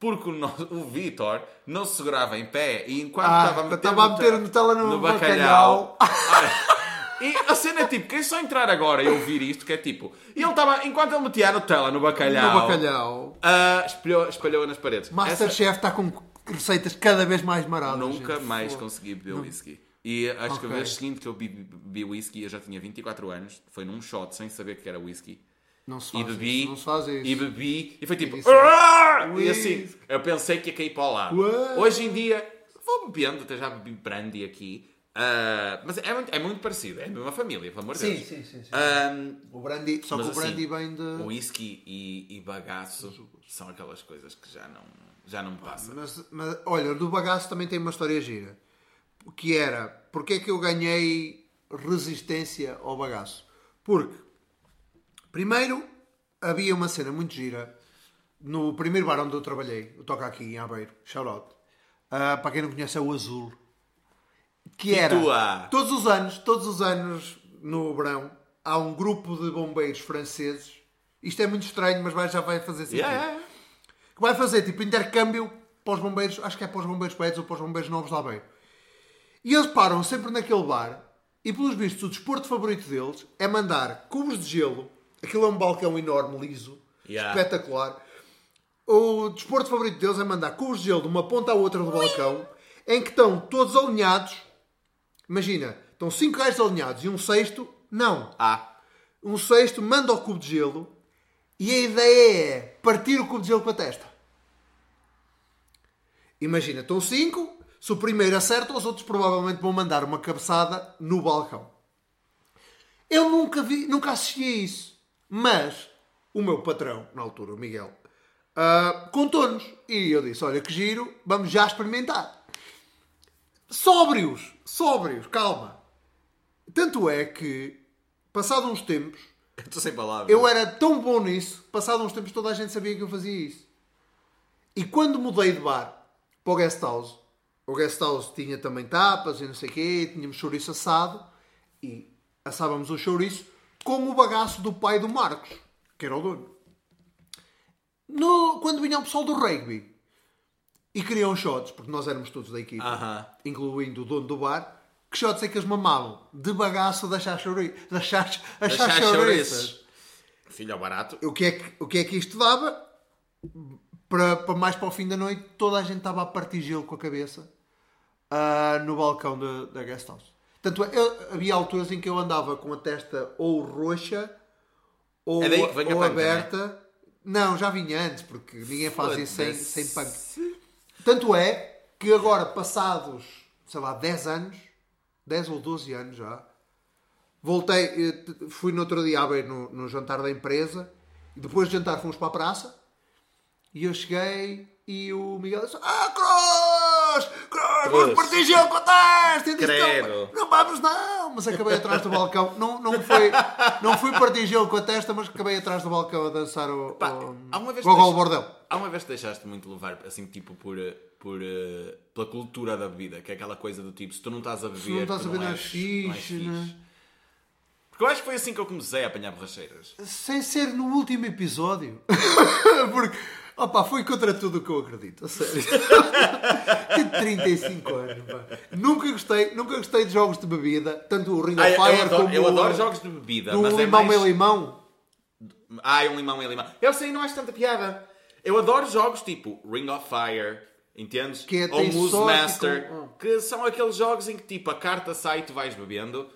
Porque o, no- o Vitor não se segurava em pé e enquanto Ah, estava a meter, estava a meter Nutella no bacalhau. (laughs) e a cena é tipo, quem só entrar agora e ouvir isto, que é tipo, e ele estava, enquanto ele metia a Nutella no bacalhau, No bacalhau. ah, espalhou, espalhou nas paredes. Masterchef está com receitas cada vez mais maradas. Nunca gente. mais consegui beber whisky. E acho que a Ok. vez seguinte que eu bebi, bebi whisky, eu já tinha 24 anos, foi num shot sem saber que era whisky. Não se E faz bebi, isso. Não se faz isso. e bebi, e foi tipo. Isso. "Ah!" E Whisky. assim, eu pensei que ia cair para o lado. Ué. Hoje em dia, vou bebendo, até já bebi brandy aqui. Ah, mas é muito, é muito parecido, é a mesma família, pelo amor de Sim, Deus. sim, sim. sim. Ah, o brandy, só que o brandy assim, vem de. Whisky e, e bagaço são aquelas coisas que já não, já não me passam. Mas, mas, olha, do bagaço também tem uma história gira. Que era, porque é que eu ganhei resistência ao bagaço? Porque, primeiro, havia uma cena muito gira no primeiro bar onde eu trabalhei, o Toca Aqui, em Aveiro, shout out. Ah, para quem não conhece, é o Azul. Que era, Pitua. todos os anos, todos os anos, no verão, há um grupo de bombeiros franceses. Isto é muito estranho, mas vai, já vai fazer sentido Yeah, yeah. que vai fazer tipo intercâmbio para os bombeiros, acho que é para os bombeiros velhos ou para os bombeiros novos lá bem. E eles param sempre naquele bar e, pelos vistos, o desporto favorito deles é mandar cubos de gelo. Aquilo é um balcão enorme, liso, Yeah. espetacular. O desporto favorito deles é mandar cubos de gelo de uma ponta à outra do balcão em que estão todos alinhados. Imagina, estão cinco gajos alinhados e um sexto, não. Ah, Um sexto manda o cubo de gelo e a ideia é partir o cubo de gelo com a testa. Imagina, estão cinco, se o primeiro acerta, os outros provavelmente vão mandar uma cabeçada no balcão. Eu nunca vi, nunca assisti a isso. Mas o meu patrão, na altura, o Miguel, ah, contou-nos. E eu disse: Olha, que giro, vamos já experimentar. Sóbrios, sóbrios, calma. Tanto é que, passado uns tempos, (laughs) estou sem palavras. eu era tão bom nisso, passado uns tempos toda a gente sabia que eu fazia isso. E quando mudei de bar para o guest house, o guest house tinha também tapas e não sei o quê, tínhamos chouriço assado e assávamos o chouriço com o bagaço do pai do Marcos, que era o dono. No, quando vinha o pessoal do rugby e queriam shots, porque nós éramos todos da equipa, Aham. incluindo o dono do bar, que shots é que eles mamavam? De bagaço das chachori- das chach- as Achar chachoriças. Filho ao barato. O que, é que, o que é que isto dava? Para, para mais para o fim da noite, toda a gente estava a partir gelo com a cabeça ah, no balcão da, da guest house. Tanto é, eu- havia alturas em que eu andava com a testa ou roxa ou, É ou panca, aberta. Não, já vinha antes, porque ninguém faz isso sem, sem punk. Tanto é que agora, passados, sei lá, 10 anos, 10 ou 12 anos já, voltei, eh, fui no outro dia ver no, no jantar da empresa, e depois de jantar fomos para a praça, e eu cheguei e o Miguel disse: Ah, Cross! Cross, vamos partir gelo com a testa! Eu disse, Credo. não, não vamos não! Mas acabei atrás do balcão. Não, não, foi, não fui partir gelo com a testa, mas acabei atrás do balcão a dançar o, Pá, o, o Gol deixa- Bordel. Há uma vez que deixaste muito levar, assim, tipo, por, por, eh, pela cultura da bebida, que é aquela coisa do tipo, se tu não estás a beber, Se não estás a ver, não és- fixe, não fixe. né? Porque eu acho que foi assim que eu comecei a apanhar borracheiras. Sem ser no último episódio. (laughs) Porque, opa, foi contra tudo o que eu acredito, a sério. (laughs) Tenho 35 anos, pá. Nunca gostei, nunca gostei de jogos de bebida, tanto o Ring of Fire eu adoro, como eu o- adoro jogos de bebida, do mas é limão mais... e limão. Ah, é um limão e limão. Eu sei, não acho tanta piada. Eu adoro jogos tipo Ring of Fire, entendes? Que é- Ou Moose Master, com- que são aqueles jogos em que tipo a carta sai e tu vais bebendo.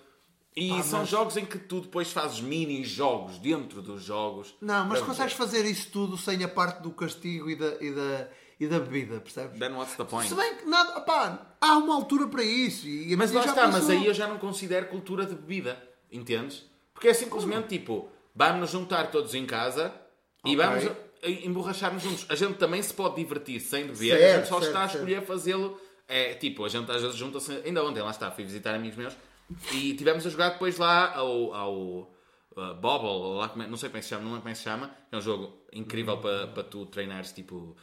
E são jogos em que tu depois fazes mini-jogos dentro dos jogos. Não, mas consegues fazer isso tudo sem a parte do castigo e da, e da, e da bebida, percebes? Then what's the point? Se bem que nada, opá, há uma altura para isso. E a Mas lá está, mas aí eu já não considero cultura de bebida, entendes? Porque é simplesmente tipo, vamos nos juntar todos em casa e Ok. vamos emborrachar-nos juntos. A gente também se pode divertir sem beber, a Certo, gente só certo, está a escolher fazê-lo. É tipo, a gente às vezes junta-se. Ainda ontem, lá está, fui visitar amigos meus e tivemos a jogar depois lá ao. ao uh, Bobble, lá como é- não sei como é que se chama, não é como é que se chama. É um jogo incrível para, para tu treinares tipo.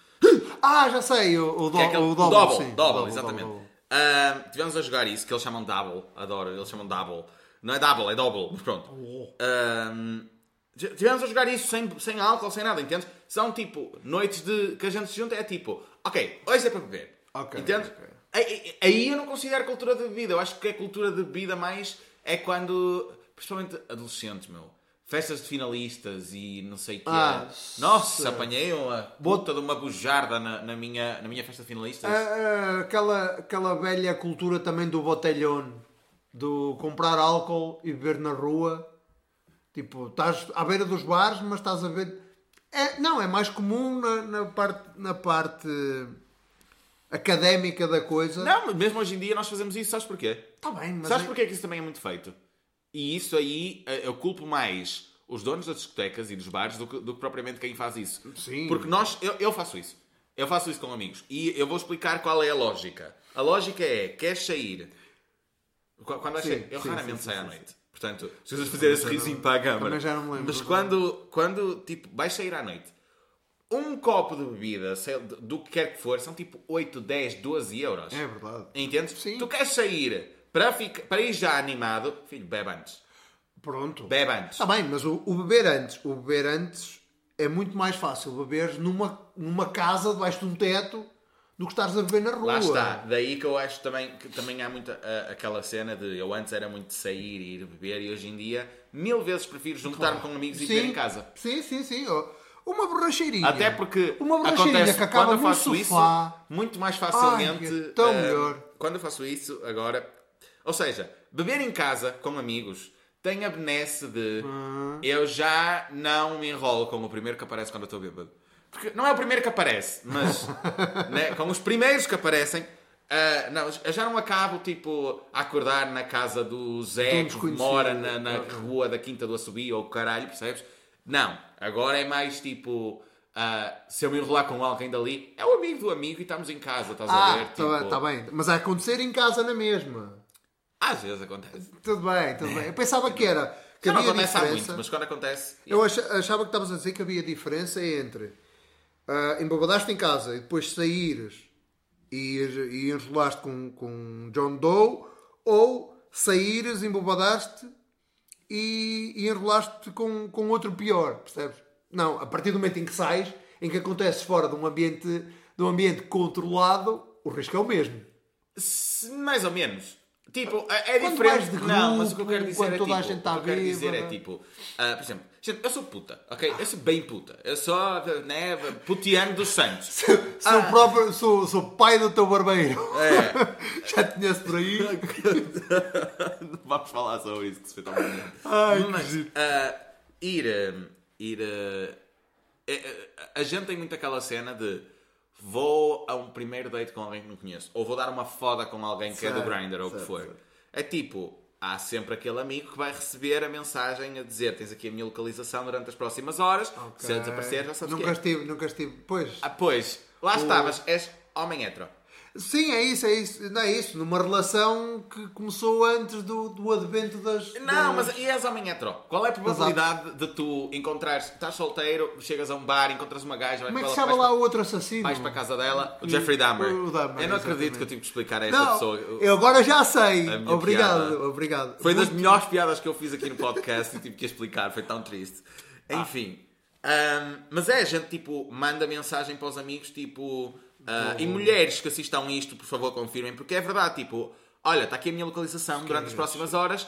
Ah, já sei, o, o, do, é aquele- o double, double, sim. double, exatamente. double. Ah, tivemos a jogar isso, que eles chamam double. Adoro, eles chamam double. Não é double, é double, mas pronto. Ah, tivemos a jogar isso sem, sem álcool, sem nada, entendes? São tipo noites de que a gente se junta, é tipo, ok, hoje é para beber. Ok, entendes? Aí, aí eu não considero cultura de bebida. Eu acho que a cultura de bebida mais é quando, principalmente adolescentes, meu. Festas de finalistas e não sei o que. Ah, Nossa, sim. apanhei uma puta de uma bujarda na, na minha, na minha festa de finalistas. Ah, ah, aquela, aquela velha cultura também do botelhão, do comprar álcool e beber na rua. Tipo, estás à beira dos bares, mas estás a ver. É, não, é mais comum na, na parte, na parte académica da coisa. Não, mas mesmo hoje em dia nós fazemos isso, sabes porquê? Está bem, mas. sabes é- porquê que isso também é muito feito? E isso aí eh, eu culpo mais os donos das discotecas e dos bares do que, do que propriamente quem faz isso. Sim. Porque nós, eu, eu faço isso. Eu faço isso com amigos. E eu vou explicar qual é a lógica. A lógica é, queres sair... Qu- Quando vais sair? Eu sim, raramente sim, saio sim, à noite. Portanto, se vocês fizerem esse risinho para a câmara. Mas quando, quando, tipo, vais sair à noite, um copo de bebida, sei- do que quer que for, são tipo 8, 10, 12 euros. É verdade. Entendes? Sim. Tu queres sair para, ficar, para ir já animado, filho, bebe antes. Pronto. Bebe antes. Está bem, mas o, o beber antes, o beber antes é muito mais fácil beber numa, numa casa debaixo de um teto do que estares a beber na rua. Lá está. Daí que eu acho também que também há muita ah, aquela cena de eu antes era muito de sair e ir beber e hoje em dia mil vezes prefiro juntar-me com amigos e beber em casa. Sim, sim, sim. Uma borracheirinha. Até porque uma que acaba quando eu faço isso sofá. muito mais facilmente. Ai, é tão ah, melhor. Quando eu faço isso agora, ou seja, beber em casa com amigos tem a benesse de Hum. eu já não me enrolo com o primeiro que aparece quando eu estou bêbado. Porque não é o primeiro que aparece, mas (laughs) né, com os primeiros que aparecem. ah, não, eu já não acabo tipo a acordar na casa do Zé que mora na, na rua da Quinta do Assobio ou caralho, percebes? Não, agora é mais tipo ah, se eu me enrolar com alguém dali, é o amigo do amigo e estamos em casa, estás a Ah, ver? está Tipo, tá bem. Mas a acontecer em casa na mesma. Às vezes acontece. Tudo bem, tudo bem. Eu pensava que era. Que Já não havia acontece há diferença. muito, mas quando acontece. Eu acha- achava que estavas a dizer que havia diferença entre ah, embobadaste em casa e depois saíres e, e enrolaste com, com John Doe, ou saíres, embobadaste e, e enrolaste com, com outro pior, percebes? Não, a partir do momento em que sais, em que acontece fora de um ambiente, de um ambiente controlado, o risco é o mesmo. Se- Mais ou menos. Tipo, é é diferente. de não, mas o que eu grupo, quero dizer é toda a tipo, gente tá o que eu quero dizer é tipo, ah, por exemplo, gente, eu sou puta, ok? Eu sou bem puta. Eu sou, né, putiano dos santos. (laughs) Sou, o próprio, sou, sou pai do teu barbeiro. É. (laughs) Já te conheço por aí. Vamos falar sobre isso, que se foi tão bonito. Ai, Mas, ah, ir, ah, ir ah, é, a gente tem muito aquela cena de vou a um primeiro date com alguém que não conheço, ou vou dar uma foda com alguém que é do Certo, Grindr ou o que certo, for. certo. É tipo, há sempre aquele amigo que vai receber a mensagem a dizer tens aqui a minha localização durante as próximas horas, se eu desaparecer já sabes nunca que é. estive, nunca estive. Pois. Ah, pois, lá estavas, és homem hetero. Sim, é isso, é isso. Não é isso. Numa relação que começou antes do, do advento das. Não, das- mas e és homem hetero? Qual é a probabilidade de tu encontrares, estás solteiro, chegas a um bar, encontras uma gaja, Como é que vais lá o outro assassino? vais para a casa dela, o Jeffrey Dahmer. o Dahmer, eu não acredito que eu tive que explicar a esta Não, pessoa. eu agora já sei. Obrigado, piada. obrigado. Foi das Muito- melhores piadas que eu fiz aqui no podcast (laughs) e tive que explicar, foi tão triste. Enfim. ahm, mas é, a gente tipo, manda mensagem para os amigos, tipo. Ah, e mulheres que assistam isto, por favor, confirmem, porque é verdade, tipo, olha, está aqui a minha localização durante as próximas horas.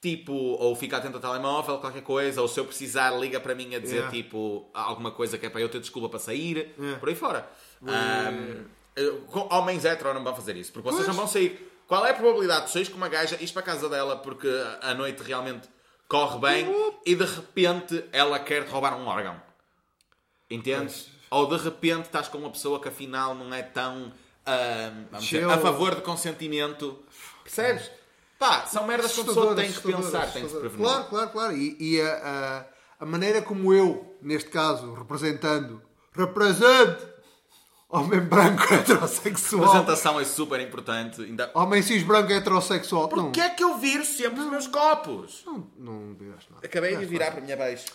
Tipo, ou fica atento ao telemóvel, qualquer coisa, ou se eu precisar, liga para mim a dizer Yeah. tipo alguma coisa que é para eu ter desculpa para sair, por aí fora. Eu- com- homens hetero não vão fazer isso, porque vocês Pois. não vão sair. Qual é a probabilidade de saís com uma gaja, ires para a casa dela porque a noite realmente corre bem e de repente ela quer te roubar um órgão? Entendes? Ou de repente estás com uma pessoa que afinal não é tão vamos dizer, a favor de consentimento. Percebes? Pá, são merdas que a pessoa tem que pensar, tem que se prevenir. Claro, claro, claro. E, e a, a, a maneira como eu, neste caso, representando, represento homem branco (laughs) heterossexual, Apresentação é super importante. Ainda... homem cis branco heterossexual. Não, Porquê é que eu viro sempre os meus copos? não, não viraste nada. Acabei de virar para a minha beijo.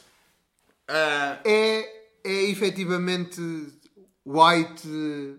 Ah, É, é efetivamente white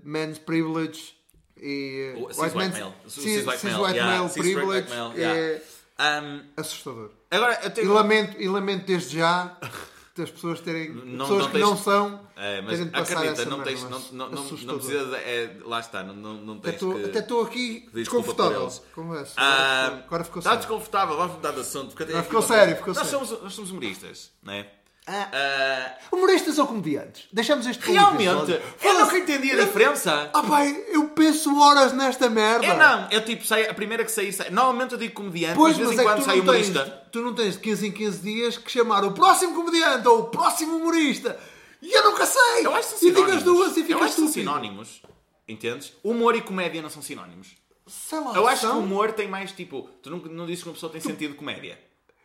man's privilege e cis white man's- male. Cis- white male, white yeah, male cis white privilege male, é ahm, assustador. agora, eu E tenho... lamento, e lamento desde já (laughs) das pessoas terem. Não- pessoas não que tens- não são. É, mas terem de passar acredita, essa não, merda, tens, não, não, não, não precisas. É, lá está, não, não, não Até tens estou- que. Até estou aqui desconfortável. eles. com essa. Ah, Agora, ficou está sério. desconfortável, vamos mudar de assunto. Porque tenho ficou sério, ficou nós sério. Somos, nós somos humoristas, não é? Ah. Ah, Humoristas ou comediantes? Deixamos este realmente, eu nunca entendi a diferença. Ah, pai, eu penso horas nesta merda. Eu não, eu tipo, sei, a primeira que saí, sai. Normalmente eu digo comediante, Pois, mas de vez é em que quando tu sai não, tens, humorista. tu não tens de 15 em 15 dias que chamar o próximo comediante ou o próximo humorista. E eu nunca sei. Eu acho que são e digo sinónimos. as duas e eu ficas acho que são sinónimos. Entendes? Humor e comédia não são sinónimos. Sei lá, Eu acho que são. o humor tem mais tipo. Tu não, não dizes que uma pessoa tem sentido de comédia.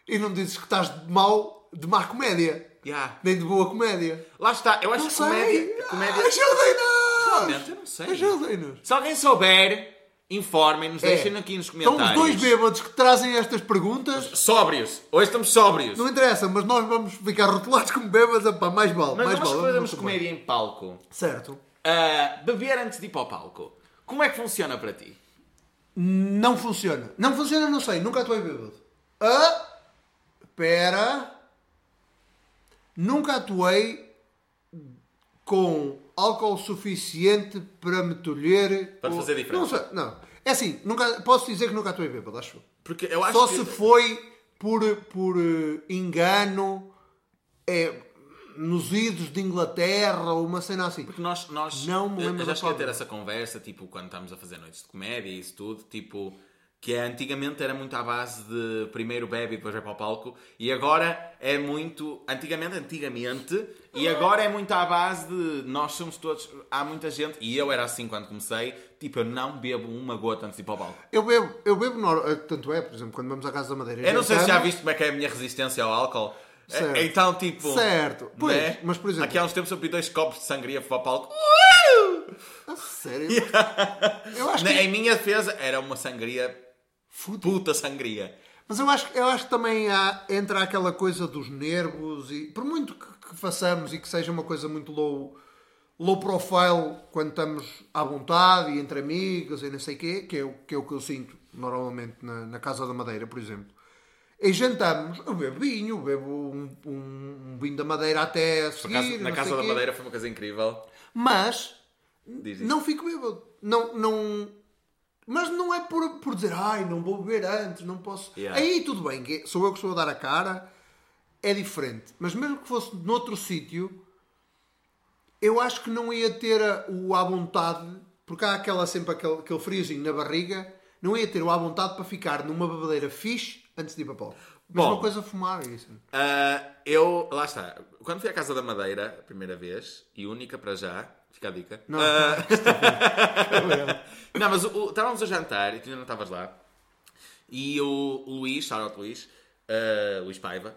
E não dizes que estás de mau, de má comédia. Yeah. Nem de boa comédia. Lá está, eu acho Não que sei. comédia. comédia... Ajudem-nos! Realmente, eu não sei. Ajudem-nos! Se alguém souber, informem-nos, deixem aqui nos Estão comentários. os dois bêbados que trazem estas perguntas. Sóbrios. Hoje estamos sóbrios. Não interessa, mas nós vamos ficar rotulados como bêbados. Epá, mais vale, Mas mais nós vale. fazemos comédia em palco. Certo. Ah, beber antes de ir para o palco. Como é que funciona para ti? Não funciona. Não funciona, não sei. Nunca atuei bêbado. Ah! Espera. Nunca atuei com álcool suficiente para me tolher. Para o- fazer diferença. Não sei, não. É assim, nunca, posso dizer que nunca atuei bêbado, acho. Porque eu acho Só que... se foi por, por eh, engano é, nos idos de Inglaterra ou uma cena assim. Porque nós, nós Não me lembro eu já cheguei a ter essa conversa, tipo, quando estávamos a fazer noites de comédia e isso tudo, tipo, que antigamente era muito à base de primeiro bebe e depois vai para o palco, e agora é muito, antigamente, antigamente, e agora é muito à base de nós somos todos, há muita gente, e eu era assim quando comecei, tipo, eu não bebo uma gota antes de ir para o palco. Eu bebo, eu bebo, nor- eh, tanto é, por exemplo, quando vamos à Casa da Madeira. Eu não sei se já viste como é que é a minha resistência ao álcool. É- Certo. Então, tipo. Certo. Pois, né? mas, por exemplo- Aqui há uns tempos eu pedi dois copos de sangria para o palco. A sério? (laughs) Eu acho Na- que. Em minha defesa, era uma sangria. Fute- Puta sangria. Mas eu acho, eu acho que também há, entra aquela coisa dos nervos e por muito que, que façamos e que seja uma coisa muito low, low profile quando estamos à vontade e entre amigos e não sei o quê, que é, o- que é o que eu sinto normalmente na, na Casa da Madeira, por exemplo. E jantamos, eu bebo vinho, bebo um, um- um vinho da Madeira até a seguir, acaso, na Casa da quê. Madeira foi uma coisa incrível. Mas Diz não fico bêbado. Não, não... Mas não é por, por dizer, ai, não vou beber antes, não posso. Yeah. Aí tudo bem, sou eu que estou a dar a cara, é diferente. Mas mesmo que fosse noutro sítio, eu acho que não ia ter a- o à vontade, porque há aquela, sempre aquele, aquele friozinho na barriga, não ia ter o à vontade para ficar numa bebedeira fixe antes de ir para pau. Mas Bom. uma coisa fumar, isso. Ah, eu, lá está. Quando fui à Casa da Madeira, a primeira vez, e única para já, fica a dica. Não, Ah, não, (laughs) mas o- estávamos a jantar e tu ainda não estavas lá. E o, o Luís, shout Luís, ah, Luís Paiva,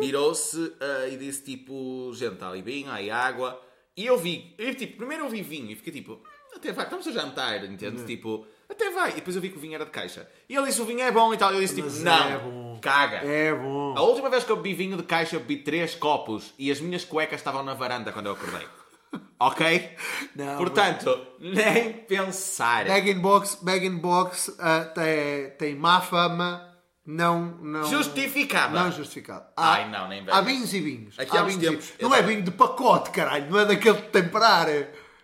virou-se ah, e disse tipo: gente, há ali vinho, há aí água. E eu vi, eu, tipo, primeiro eu vi vinho e fiquei tipo: "Hum, até vai, estamos a jantar, entende? Tipo, até vai. E depois eu vi que o vinho era de caixa. E ele disse: o vinho é bom e tal. E eu disse: tipo, Mas não, é bom. caga. É bom. A última vez que eu bebi vinho de caixa, eu bebi três copos e as minhas cuecas estavam na varanda quando eu acordei. (laughs) Ok? Não, Portanto, nem pensar. Bag in Box, Bag in Box ah, tem, tem má fama, não, não Justificada. Não justificado. Ai, não, nem Há venhas. vinhos e vinhos. Aqui há há vinhos e tempos, eu Não é vinho de pacote, caralho. Não é daquele de temperar.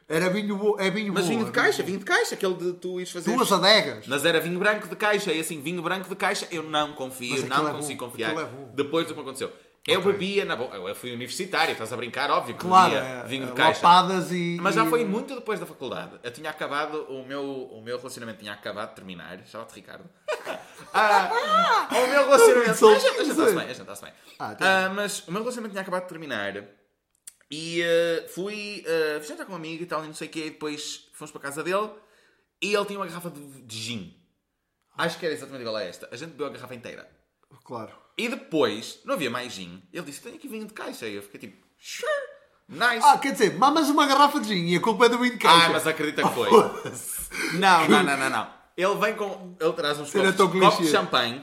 Era vinho bom. É vinho Mas bom. vinho é de caixa, vinho de caixa, aquele de tu ires fazer. Duas adegas. Mas era vinho branco de caixa, e assim, vinho branco de caixa eu não confio, Mas aquilo não é bom, consigo confiar. é. Depois do que aconteceu. Eu bebia na boa. Eu fui universitário, estás a brincar, óbvio Claro, bebia é, vinho de é, caixa. lapadas e- Mas já foi muito depois da faculdade. Eu tinha acabado, o meu, o meu relacionamento tinha acabado de terminar. Chama-te Ricardo. (laughs) Ah, o meu relacionamento. Sou- A gente a gente está-se bem, a gente está-se bem. Ah, tá Ah, mas o meu relacionamento tinha acabado de terminar. E ah, fui, uh, fui jantar com um amigo e tal, e não sei o quê. E depois fomos para a casa dele e ele tinha uma garrafa de, de gin. Acho que era exatamente igual a esta. A gente bebeu a garrafa inteira. Claro. E depois, não havia mais gin. Ele disse: Tenho aqui vinho de caixa. E eu fiquei tipo: Sure, nice. Ah, quer dizer, mamas uma garrafa de gin e a culpa é do vinho de caixa. Ah, mas acredita que foi. Não, não, não, não, não. Ele vem com. Ele traz uns copos, copos de champanhe.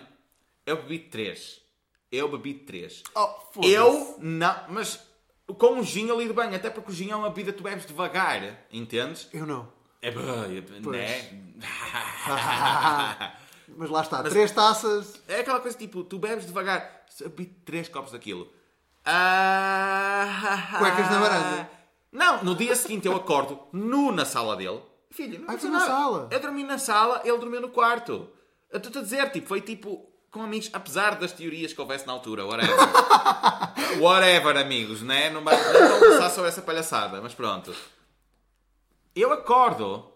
Eu bebi três. Eu bebi três. Oh, foda-se. eu não. Mas com o gin eu lido bem. Até porque o gin é uma bebida que tu bebes devagar. Entendes? Eu não. É né? (laughs) (laughs) Mas lá está, três taças. É aquela coisa tipo, tu bebes devagar. Bebi três copos daquilo. Ah, Cuecas na varanda. Não, no dia seguinte eu acordo nu na sala dele. Filho, não foi na nada. sala? Eu dormi na sala, ele dormiu no quarto. Eu estou-te a dizer, tipo, foi tipo com amigos, apesar das teorias que houvesse na altura, whatever. (laughs) whatever, amigos, né? Não vai conversar sobre essa palhaçada, mas pronto. Eu acordo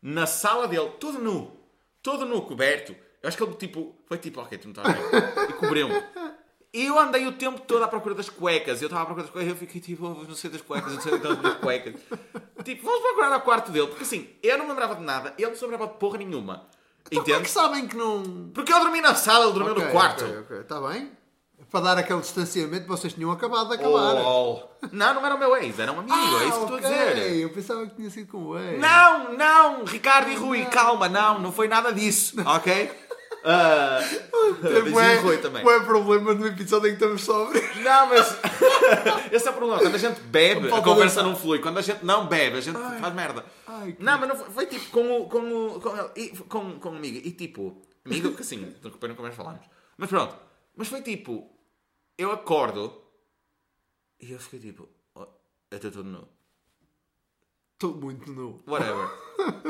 na sala dele, todo nu, todo nu, coberto. Eu acho que ele, tipo, foi tipo, ok, tu não estás bem. E cobriu-me. E eu andei o tempo todo à procura das cuecas. Eu estava à procura das cuecas e eu fiquei tipo, oh, não sei das cuecas, não sei das cuecas. (laughs) Tipo, vamos procurar ao quarto dele. Porque assim, eu não me lembrava de nada, ele não se lembrava de porra nenhuma. Então como é Entende? que sabem que não. Porque eu dormi na sala, ele dormiu Ok, no quarto. ok, ok. Está bem? Para dar aquele distanciamento, vocês tinham acabado de acabar. Oh, não, não era o meu ex, era um amigo, é isso que estou a Ah, ok. dizer. Eu pensava que tinha sido com o ex. Não, não, Ricardo e Rui, calma, não, não foi nada disso, (laughs) ok? Ah, (laughs) beijinho, Ué, Rui também. ué, problema no episódio em que estamos sóbrios. Não, mas (laughs) esse é o problema. Quando a gente bebe, a conversa não flui. Quando a gente não bebe, a gente faz merda. Ai, que- Não, mas não foi, foi tipo com o. Com o. Com, com, com um amigo. E tipo. Amigo, que assim, depois nunca mais falamos. Mas pronto. Mas foi tipo. Eu acordo. E eu fiquei tipo. Oh, eu estou todo nu. Estou muito nu. Whatever.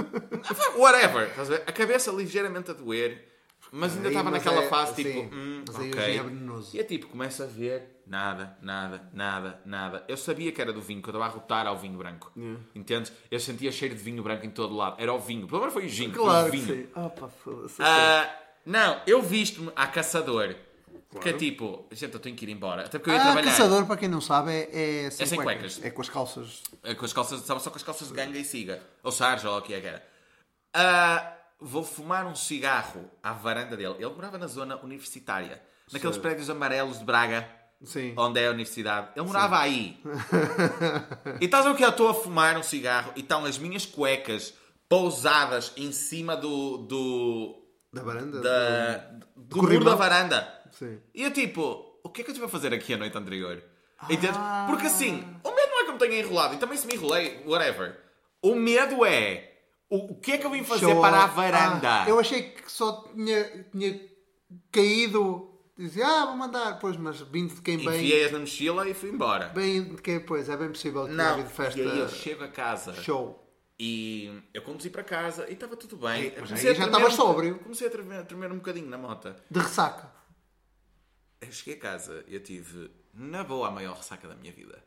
(laughs) Whatever. Estás a ver? A cabeça ligeiramente a doer. Mas ainda estava naquela é- fase sim, tipo. Hum, mas aí é. E é tipo, começa a ver nada, nada, nada, nada. Eu sabia que era do vinho, que eu estava a rotar ao vinho branco. Entendes? Eu sentia cheiro de vinho branco em todo lado. Era o vinho. Pelo menos foi o gin, o Claro que vinho. sim. Opa, foda-se. Ah, não, eu visto-me a caçador. Que é tipo, gente, eu tenho que ir embora. Até porque eu ia Ah, trabalhar. caçador, para quem não sabe, é, é sem, É sem cuecas. cuecas. É com as calças. É Com as calças, estava só com as calças de ganga e siga. Ou sarja, ou o que é que era. Ah, vou fumar um cigarro à varanda dele. Ele morava na zona universitária. Naqueles Certo. prédios amarelos de Braga. Sim. Onde é a universidade. Ele morava aí. (laughs) e estás a ver que eu estou a fumar um cigarro e estão as minhas cuecas pousadas em cima do... do Da varanda? da, do, muro corrimão? da varanda. Sim. E eu tipo, o que é que eu estive a fazer aqui a noite anterior? Entendes? Ah. Porque assim, o medo não é que eu me tenha enrolado, e também se me enrolei, whatever. O medo é, o, o que é que eu vim fazer Show. para a varanda? Ah, eu achei que só tinha, tinha caído. Dizia, ah, vou mandar. Pois, mas vindo de quem bem. Enfiei-as na mochila e fui embora. Bem de quem, pois, é bem possível que tenha havido festa. e aí eu chego a casa Show. e eu conduzi para casa e estava tudo bem. Ei, mas aí já estava um- sóbrio. Comecei a tremer, a tremer um bocadinho na moto. De ressaca. Eu cheguei a casa e eu tive, na boa, a maior ressaca da minha vida.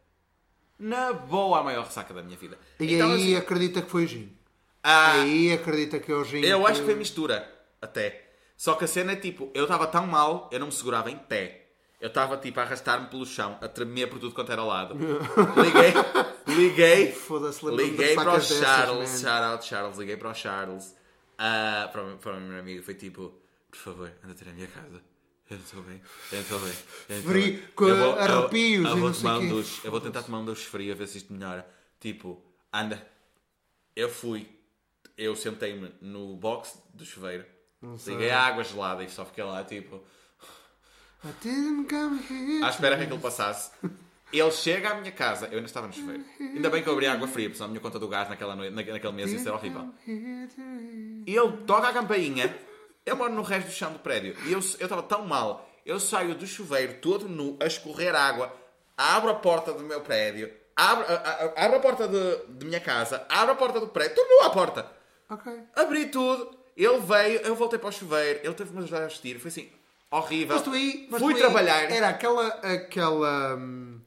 Na boa, a maior ressaca da minha vida. E Então, aí assim, acredita que foi o gin. ah, Aí acredita que é o gin. Eu acho que foi mistura, até. Só que a cena é tipo, eu estava tão mal, eu não me segurava em pé. Eu estava tipo a arrastar-me pelo chão, a tremer por tudo quanto era lado. (laughs) Liguei, liguei, Foda-se, lembro-me de liguei para o ressacas dessas, Charles, man. shout out Charles, liguei para o Charles, ah, para, o- para o meu amigo, foi tipo, por favor, anda ter a minha casa. Eu estou bem, eu estou bem. eu Frio, com Eu vou- eu- arrepios eu e vou não sei um duche, Eu vou tentar tomar um duche frio a ver se isto melhora. Tipo, anda. Eu fui, eu sentei-me no box do chuveiro, liguei a água gelada e só fiquei lá, tipo, à espera que aquilo passasse. Ele chega à minha casa, eu ainda estava no chuveiro. Ainda bem que eu abri água fria, porque senão a minha conta do gás naquela noite, naque- naquele mês ia ser horrível. E ele toca a campainha, eu moro no resto do chão do prédio, e eu eu estava tão mal, eu saio do chuveiro todo nu, a escorrer água, abro a porta do meu prédio, abro, a, a- abro a porta de, de minha casa, abro a porta do prédio, estou nu à porta. Ok. Abri tudo, ele veio, eu voltei para o chuveiro, ele teve-me ajudar a vestir, foi assim, horrível. Mas tu aí. mas Fui tu aí trabalhar. Era aquela. aquela. hum,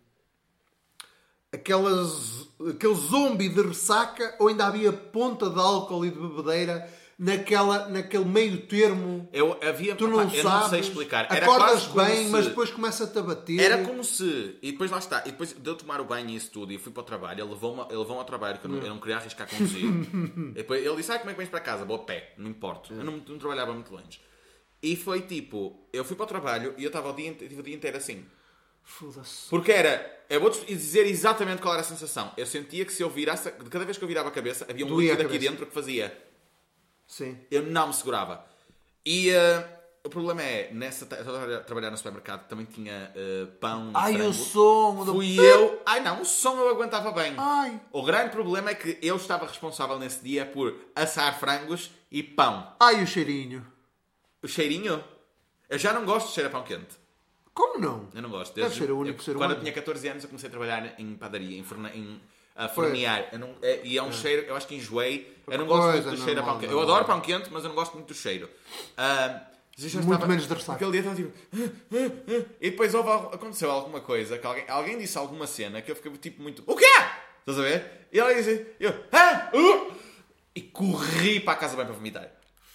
Aquela, z- aquele zombie de ressaca ou ainda havia ponta de álcool e de bebedeira naquela, naquele meio termo? Eu havia, Tu não eu sabes. não sei explicar. Era acordas bem, se- mas depois começa-te a bater. Era como se. E depois lá está. E depois de eu tomar o banho e isso tudo, e fui para o trabalho, ele levou-me levou ao trabalho, que eu não, eu não queria arriscar conduzir. (laughs) depois ele disse: Ah, como é que vens para casa? Vou a pé, não importa. Eu não, não trabalhava muito longe. E foi tipo: eu fui para o trabalho e eu estava o dia, tive o dia inteiro assim. Foda-se. Porque era. Eu vou-te dizer exatamente qual era a sensação. Eu sentia que se eu virasse. Cada vez que eu virava a cabeça, havia um Doía líquido aqui dentro que fazia. Sim. Eu não me segurava. E eh, o problema é, nessa, estava a trabalhar no supermercado, também tinha eh, pão. Ai, o som do. Fui eu. Ai não, o som eu aguentava bem. Ai. O grande problema é que eu estava responsável nesse dia por assar frangos e pão. Ai, o cheirinho. O cheirinho. Eu já não gosto de cheiro a pão quente. Como não? Eu não gosto. Deve Desde- ser o único eu- ser Quando eu tinha 14 anos eu comecei a trabalhar em padaria, em, forne, em a fornear. Não, é- e é um cheiro, eu acho que enjoei. Eu não gosto muito do cheiro a pão quente. Eu adoro pão quente, mas eu não gosto muito do cheiro. Já Muito estava- menos de ressaca. Aquele dia estava tipo... "Ah, ah, ah", E depois houve, aconteceu alguma coisa, que alguém, alguém disse alguma cena que eu fiquei tipo muito... O quê? Estás a ver? E ela disse... Eu... Ah, uh", e corri para a casa bem para vomitar.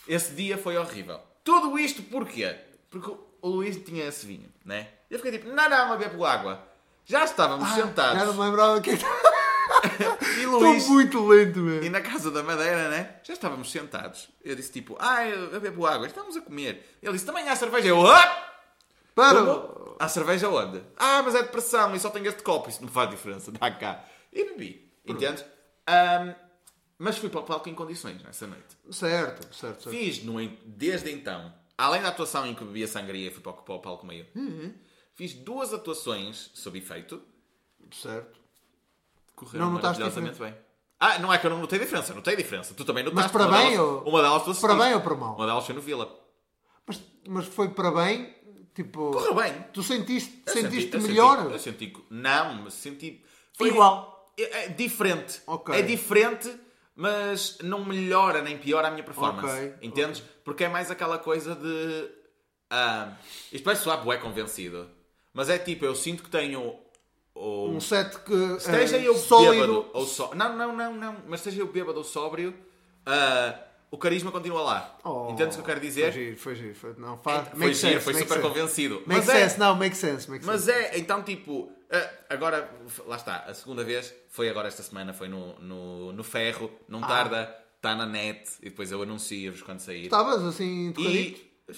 Esse dia foi horrível. Tudo isto porquê? Porque o Luís tinha esse vinho, né? Eu fiquei tipo, não, não, a bebo água. Já estávamos Ah, Já sentados. não me lembrava que (laughs) E Estou Luís, muito lento, e mesmo. na casa da madeira, né? Já estávamos sentados. Eu disse tipo, ah, eu eu bebo água. Estamos a comer. Ele disse, também há cerveja. Eu, ah! Para! Como? Há cerveja onde? Ah, mas é de pressão e só tenho este copo. Isso não faz diferença. Dá cá. E bebi. Entendes? Ahm, mas fui para o palco em condições nessa noite. Certo, certo, certo. Fiz no, desde então, além da atuação em que bebia sangria e fui para o, para o palco meio, fiz duas atuações sob efeito. certo. Correram Não notaste maravilhosamente bem. Ah, não é que eu não notei diferença, notei diferença. Tu também notaste. para uma bem delas, ou- Uma delas para bem ou para mal? Uma delas foi no Vila. Mas, mas foi para bem, tipo... Correu bem. Tu sentiste, Eu sentiste senti- eu melhor? Senti, eu senti... Não, mas senti... Foi Igual. É, é diferente. Ok. É diferente, mas não melhora nem piora a minha performance. Ok, Entendes? Porque é mais aquela coisa de... ah, isto vai soar bué convencido. Mas é tipo, eu sinto que tenho... o- Um set que Esteja é eu sólido. bêbado ou só... Não, não, não, não. Mas esteja eu bêbado ou sóbrio, ah, o carisma continua lá. Oh, Entendes o que eu quero Foi dizer? giro, foi giro. Foi, não, faz, Foi make giro, sense, foi super sense. convencido. Make Mas é- sense, não, make sense, make Mas sense. é, então tipo, eh, agora, lá está, a segunda vez foi agora esta semana, foi no, no, no ferro, Ah. não tarda, está na net, e depois eu anuncio-vos quando sair. Estavas assim, tocadito? E.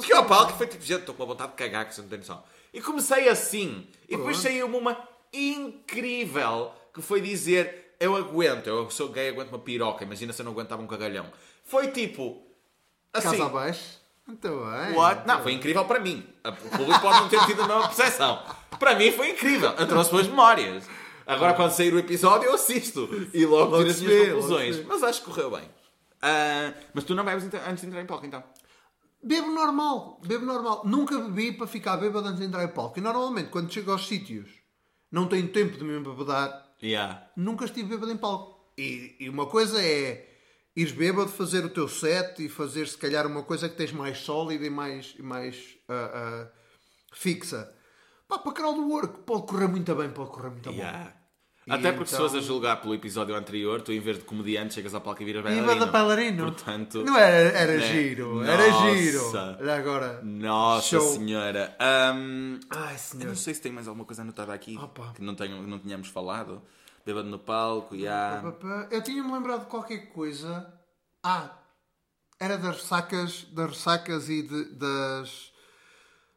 Cheguei ao palco e foi tipo, gente, estou com uma vontade de cagar, que você não tem noção. E comecei assim, e depois saiu-me uma incrível que foi dizer: Eu aguento, eu sou gay, aguento uma piroca, imagina se eu não aguentava um cagalhão. Foi tipo. Assim, Casa abaixo? Muito bem. What? Não, foi incrível para mim. O público pode não ter tido a mesma percepção. Para mim foi incrível. Eu trouxe boas memórias. Agora, quando sair o episódio, eu assisto e logo, tiro as minhas conclusões. mas acho que correu bem. Ah, mas tu não bebes então- antes de entrar em palco, então? Bebo normal, bebo normal. Nunca bebi para ficar bêbado antes de entrar em palco. E normalmente, quando chego aos sítios, não tenho tempo de me embebedar, Yeah. nunca estive bêbado em palco. E, e uma coisa é ires bêbado, fazer o teu set e fazer se calhar uma coisa que tens mais sólida e mais, e mais ah, ah, fixa. Pá, para crowd work, pode correr muito bem, pode correr muito bem. Yeah. E Até porque se então- fores a julgar pelo episódio anterior, tu em vez de comediante chegas ao palco e viras Viva bailarino. da bailarino. Portanto, Não era, era né? giro, era Nossa. giro. Olha agora. Nossa Show. senhora. Ahm, Ai, eu senhor. não sei se tem mais alguma coisa anotada aqui Opa. que não, tenho, não tínhamos falado. Bêbado no palco, já. Papá, Eu tinha-me lembrado de qualquer coisa. Ah, era das ressacas, das ressacas e de- das,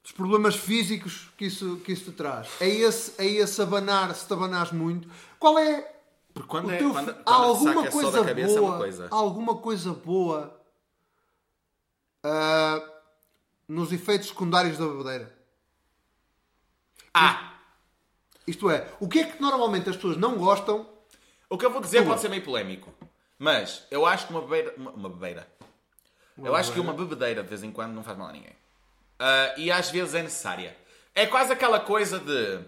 dos problemas físicos que isso, que isso te traz. É esse, é esse abanar, se te abanares muito. Qual é. Porque quando é, teu, quando, há quando a alguma é coisa cabeça é boa, uma coisa. há alguma coisa boa ah, nos efeitos secundários da bebedeira? Ah! Isto é, o que é que normalmente as pessoas não gostam O que eu vou dizer Tua. pode ser meio polémico. Mas eu acho que uma bebeira. Uma, uma bebeira. eu acho que uma bebedeira de vez em quando não faz mal a ninguém. Ah, e às vezes é necessária. É quase aquela coisa de.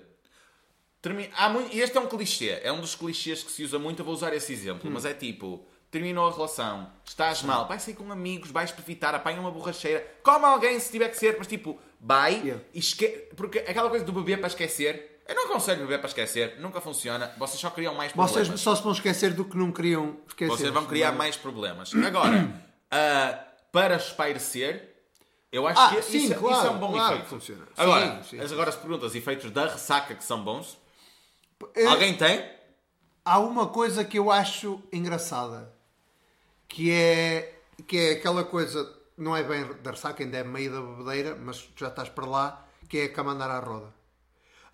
termi- muito... e Este é um clichê. É um dos clichês que se usa muito. Eu vou usar esse exemplo. Hum. Mas é tipo. Terminou a relação, estás mal, vais sair com amigos, vais evitar, apanha uma borracheira, come alguém se tiver que ser, mas tipo, vai Yeah. e esque... Porque aquela coisa do beber para esquecer, eu não aconselho beber para esquecer, nunca funciona, vocês só criam mais problemas. Vocês só se vão esquecer do que não queriam esquecer. Vocês vão criar mais problemas. Agora, ah, para espairecer, eu acho Ah, que sim, isso, claro, isso é um bom claro efeito. funciona. Agora, Sim, sim. as- agora se perguntas efeitos da ressaca que são bons, É- alguém tem? Há uma coisa que eu acho engraçada, que é, que é aquela coisa, não é bem da ressaca, ainda é meio da bebedeira, mas já estás para lá, que é a cama andar à roda.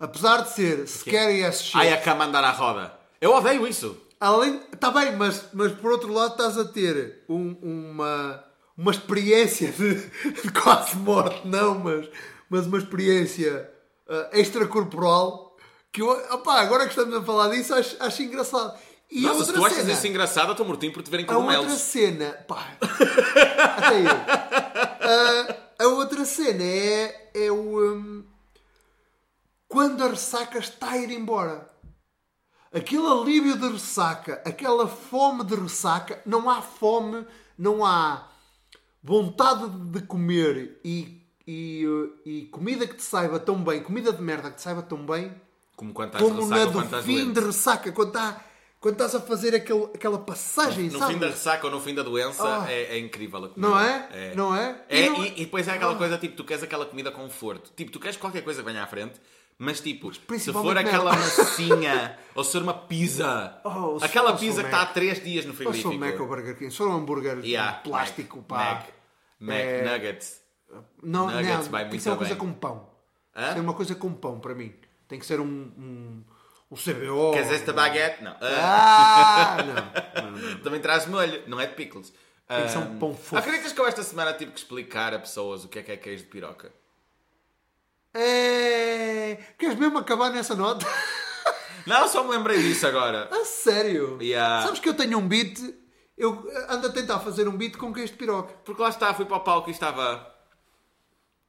Apesar de ser scary as shit, Ai, a cama andar à roda. Eu odeio isso. além, está bem, mas, mas por outro lado estás a ter um- uma, uma experiência de, de quase morte, não, mas, mas uma experiência ah, extracorporal que eu, opá, agora que estamos a falar disso, acho, acho engraçado. E Nossa, se tu achas cena, isso engraçado, eu estou mortinho por te verem a outra cogumelos. cena, pá, até eu. Ah, a outra cena é, é o. hum, quando a ressaca está a ir embora. Aquele alívio de ressaca, aquela fome de ressaca, não há fome, não há vontade de comer e, e, e comida que te saiba tão bem, comida de merda que te saiba tão bem, Como quando estás como ressaca na quando do estás fim doente. de ressaca, quando, está, quando estás a fazer aquele, aquela passagem, No fim da ressaca ou no fim da doença Ah. é, é incrível a comida. Não é? Não é? É, E não- e, depois é aquela coisa tipo, tu queres aquela comida conforto. Tipo, tu queres qualquer coisa que venha à frente, mas tipo, se for aquela massinha (laughs) ou se for uma pizza, Oh, se aquela pizza que está há Mac. 3 dias no Ou sou frigorífico. um Mac ou Burger King, sou um hambúrguer de Yeah, plástico, Mac, pá. Mac, Mac É- Nuggets. Não, Nuggets não, vai tem que ser uma coisa bem. com pão. Tem Hã? que ser uma coisa com pão para mim. Tem que ser um, um, um CBO. Queres esta baguete? Não. Ah, Ah, não. não, não. (laughs) Também traz molho, não é de pickles. Tem que ser um Ah, pão fofo. Acreditas que eu esta semana tive que explicar a pessoas o que é que é queijo de piroca? É... Queres mesmo acabar nessa nota? Não, só me lembrei disso agora. A sério? Yeah. Sabes que eu tenho um beat, eu ando a tentar fazer um beat com queijo de piroca. Porque lá está, fui para o palco e estava.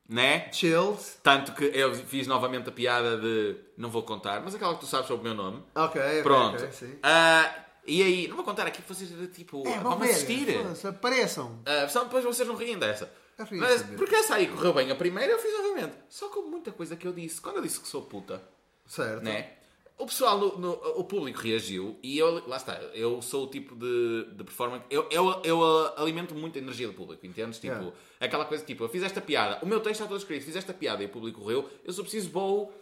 Né? Chills. Tanto que eu fiz novamente a piada de. Não vou contar, mas aquela que tu sabes sobre o meu nome. Ok, Pronto. ok, sim. Ah, e aí, não vou contar aqui, vocês tipo. É, vão assistir. Apareçam. Ah, senão depois vocês não riem dessa. Mas porque essa aí correu bem a primeira, eu fiz novamente. Só com muita coisa que eu disse. Quando eu disse que sou puta, Certo. né? O pessoal, no, no- o público reagiu e eu, lá está, eu sou o tipo de, de performance, eu, eu, eu alimento muito a energia do público, entendes? Tipo, Yeah. aquela coisa tipo, eu fiz esta piada, o meu texto está todo escrito, fiz esta piada e o público correu, eu só preciso vou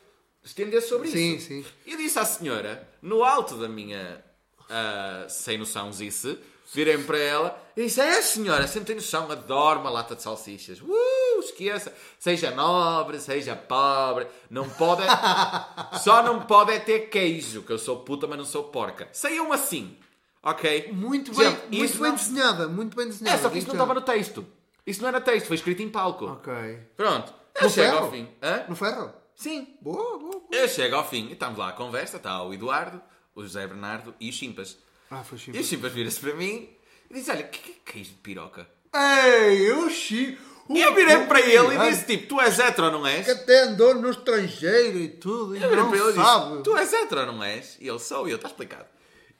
estender sobre Sim, isso. sim. E eu disse à senhora, no alto da minha ah, sem noção disse, virei-me para ela e disse, é senhora, sempre tem noção, adoro uma lata de salsichas. Uh, esqueça. Seja nobre, seja pobre, não pode... é- (laughs) Só não pode é ter queijo, que eu sou puta, mas não sou porca. Saiu-me assim, ok? Muito bem, Gente, muito isso bem não- desenhada, muito bem desenhada. É, só que isso não estava no texto. Isso não era texto, foi escrito em palco. Ok. Pronto. Eu No chego ferro? ao fim. Hã? No ferro? Sim. Boa, boa, boa. Eu chego ao fim e estamos lá à conversa, está o Eduardo, o José Bernardo e os Chimpas. Ah, foi E chique. os Chimpas viram-se para mim e dizem, olha, o que, que, que é isto de piroca? Ei, eu chique. E eu virei para ele e disse, tipo, tu és hetero, não és? Que até andou no estrangeiro e tudo. E Eu virei para ele e disse, tu és hetero, não és? E ele, sou, e eu, está explicado.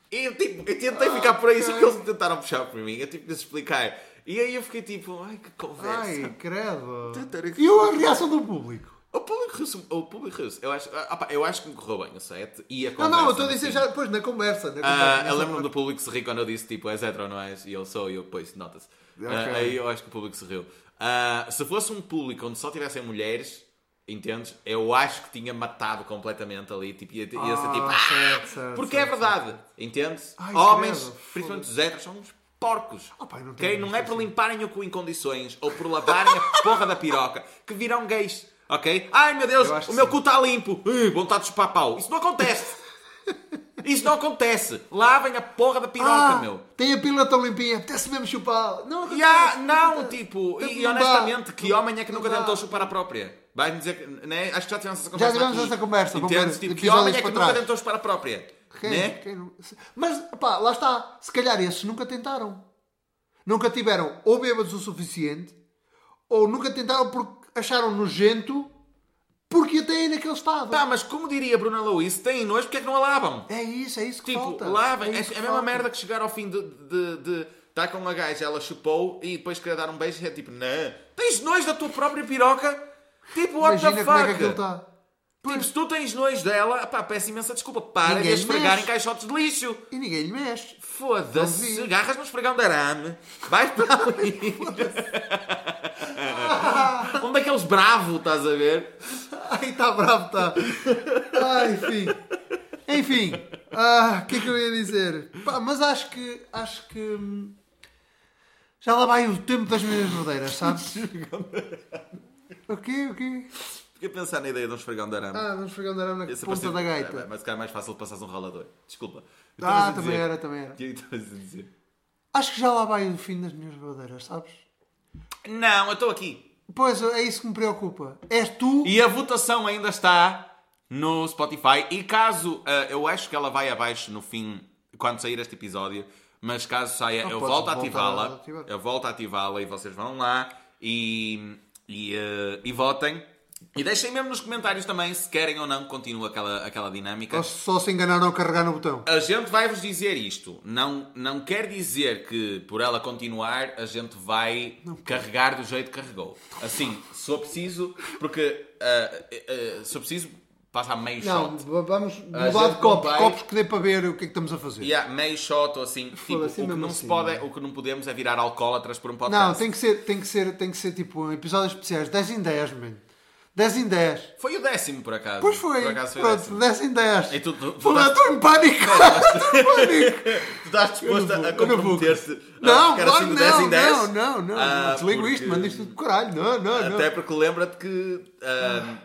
E eu, tipo, eu tentei ficar por aí, só que eles tentaram puxar por mim, eu tive de lhes explicar. E aí eu fiquei tipo, ai, que conversa. Ai, credo. E a reação do público? O público russo, o público russo, eu acho, ah, pá, eu acho que me correu bem o set e a Não, conversa. não, eu estou a dizer já depois na conversa. Na Ah, conversa eu lembro-me do público se rir quando eu disse tipo, és hetero ou não és? E ele sou, e eu, pois, nota-se. Ah, aí eu acho que o público se riu. Ah, se fosse um público onde só tivessem mulheres, entendes? Eu acho que tinha matado completamente ali, tipo, ia, ia ser tipo, Ah, certo, certo, porque certo, é verdade, entendes? Ai, Homens, credo, principalmente os héteros, são uns porcos. Ah, pá, não ok? Não é por assim. limparem o cu em condições ou por lavarem a (laughs) porra da piroca que virão gays. Ok? Ai meu Deus, o meu sim. cu está limpo. Ui, vontade de chupar pau. Isso não acontece. (laughs) Isso não acontece. Lavem a porra da piroca, Ah, meu. tem a pílula tão limpinha, apetece mesmo chupar. Não, acontece, Ya, não, acontece. tipo, e, e não honestamente, que homem é que Não nunca tentou chupar a própria? Vai-me dizer, que- né? Acho que já tivemos essa conversa. tivemos aqui. essa conversa, Entendes? Tipo, que homem é que nunca tentou chupar a própria? Quem- Né? quem não- Mas, pá, lá está. Se calhar esses nunca tentaram. Nunca tiveram ou bêbados o suficiente, ou nunca tentaram porque acharam nojento, porque até aí naquele estado. Tá, mas como diria Bruna se têm nojo, porque é que não a lavam? É isso, é isso que Tipo, falta. lavem. É, é que a mesma falta. merda que chegar ao fim de. de, de Está com uma gaja, ela chupou e depois queria dar um beijo e é tipo, não. Tens nojo da tua própria piroca? Tipo, what Imagina the como é que fuck? aquilo está. Tipo, se tu tens nojo dela, pá, peço imensa desculpa. Para Ninguém de esfregar mexe. em caixotes de lixo. E ninguém lhe mexe. Foda-se. Agarras no esfregão de arame. Vais para (laughs) ali. um daqueles bravos, estás a ver? Ai, está bravo, está. Ai, enfim. Enfim. ah, O que é que eu ia dizer? Pá, mas acho que. Acho que. hum, Já lá vai o tempo das minhas verdadeiras, sabes? (laughs) O quê? O quê? Fiquei a pensar na ideia de um esfregão de arame. Ah, vamos pegar na Esse ponta da É, gaita. mas se calhar é mais fácil passares um ralador. Desculpa. Eu Ah, também dizer- era, também era. O que é que estavas a dizer? Acho que já lá vai o fim das minhas verdadeiras, sabes? Não, eu estou aqui. Pois, é isso que me preocupa. És tu. E a votação ainda está no Spotify. E caso, ah, eu acho que ela vai abaixo no fim, quando sair este episódio, mas caso saia, eu volto a ativá-la. Eu volto a ativá-la e vocês vão lá e, e, ah, e votem. E deixem mesmo nos comentários também se querem ou não que continue aquela, aquela dinâmica. Ou só se enganaram a carregar no botão. A gente vai-vos dizer isto. Não, não quer dizer que por ela continuar a gente vai carregar do jeito que carregou. Assim, se for preciso, porque ah, ah, se for preciso, passa a meio Não, shot. vamos mudar de copos. vai- Copos que dê para ver o que é que estamos a fazer. Há meio shot ou assim. Tipo, o, Foda-se, que não assim, se pode, é- não. o que não podemos é virar alcoólatras por um podcast. Não, tem que ser, tem que ser, tem que ser tipo episódios especiais. 10 em 10, man. 10 em 10. Foi o décimo, por acaso. Pois foi. Por acaso foi o Pronto, décimo. 10 em 10. E tu- tu- tu Pô, estás- Estou em pânico. (laughs) pânico. Tu estás disposto não a não comprometer-te Não, claro assim de 10 não, em 10? não, não, não. Ah, Desligo porque- isto, manda isto tudo de caralho. Não, não, não. Até porque lembra-te que ah,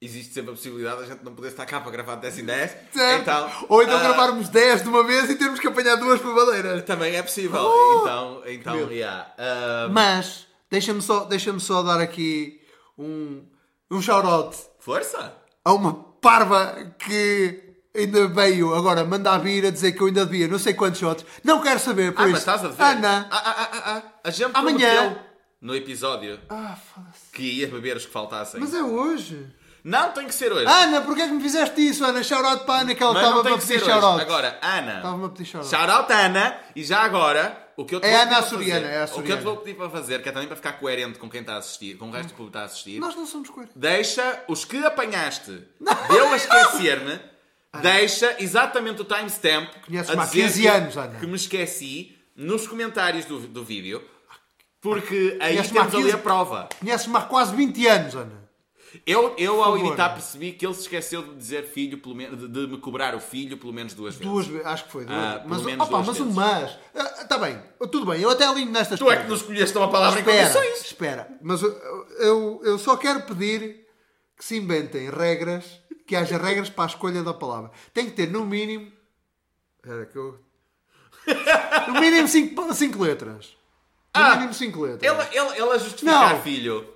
existe sempre a possibilidade de a gente não poder estar cá para gravar de 10 em 10. Certo. Então, Ou então ah, gravarmos 10 de uma vez e termos que apanhar duas babadeiras. Também é possível. Uh! então, então yeah. Ah, Mas, deixa-me só, deixa só dar aqui um, um shout-out força! a uma parva que ainda veio agora mandar vir a dizer que eu ainda devia não sei quantos shots. Não quero saber, por Ah, isso. mas estás a ver? Ana. Ah, ah, ah, ah, ah. A gente Amanhã. no episódio Ah, foda-se. que ia beber os que faltassem. Mas é hoje. Não, tem que ser hoje. Ana, porquê é que me fizeste isso, Ana? Shout-out para a Ana, que ela tem a pedir shout-out. Agora, Ana. Estava-me a pedir shout-out. Shout out Ana. E já agora, o que eu É vou a pedir Ana fazer- é a O que eu te vou pedir para fazer, que é também para ficar coerente com quem está a assistir, com o resto do público que está a assistir. Nós não somos coerentes. Deixa os que apanhaste de eu a esquecer-me, (laughs) deixa exatamente o timestamp Conheces-me há dizer 15 que- anos, Ana. que me esqueci nos comentários do, do vídeo, porque aí temos ali 15 a prova. Conheces-me há quase 20 anos, Ana. Eu, eu ao editar percebi que ele se esqueceu de dizer filho, pelo menos, de, de me cobrar o filho pelo menos duas vezes. Duas vezes, acho que foi. Duas. Ah, mas, menos opa, mas um vezes. mas. Está bem, tudo bem, eu até alinho nestas Tu é que coisas. não escolheste uma palavra em Espera, condições. espera. Mas eu, eu, eu só quero pedir que se inventem regras, que haja regras para a escolha da palavra. Tem que ter no mínimo. Espera que eu. (laughs) No mínimo 5 cinco, cinco letras. No Ah, mínimo 5 letras. Ele, ele, ele a justificar Não. filho.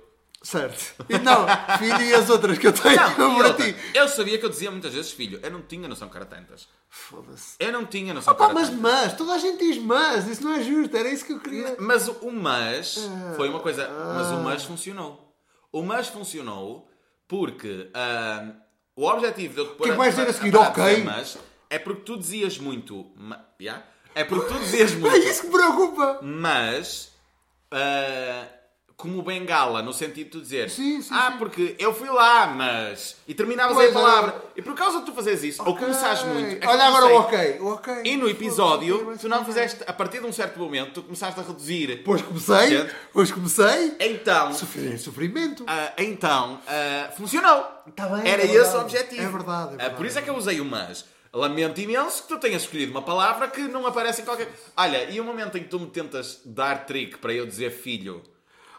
Certo. E não, filho e as outras que eu tenho Não, (laughs) para ti. eu sabia que eu dizia muitas vezes filho. Eu não tinha noção que era tantas. Foda-se. Eu não tinha noção Opa, que era mas tantas. mas, toda a gente diz mas, isso não é justo, era isso que eu queria. Mas o mas foi uma coisa. Mas Ah. o mas funcionou. O mas funcionou porque ah, o objetivo de eu pôr que é que vais dizer a seguir? Ok. Mas é porque tu dizias muito. ma- yeah? É porque tu dizias (laughs) É muito. isso que me preocupa. mas ah, como bengala, no sentido de tu dizer Sim, sim, Ah, sim. porque eu fui lá, mas. E terminavas Pois a palavra. é. E por causa de tu fazeres isso, ou começares muito. é Olha agora o ok. O ok. E no episódio, ok, tu não fizeste, a partir de um certo momento, tu começaste a reduzir. Pois comecei, pois comecei. Então, Sofrer sofrimento. ah, então ah, funcionou. Tá bem, Era é esse o objetivo. É verdade, é verdade. por isso é que eu usei o mas. Lamento imenso que tu tenhas escolhido uma palavra que não aparece em qualquer. Olha, e o momento em que tu me tentas dar trick para eu dizer filho,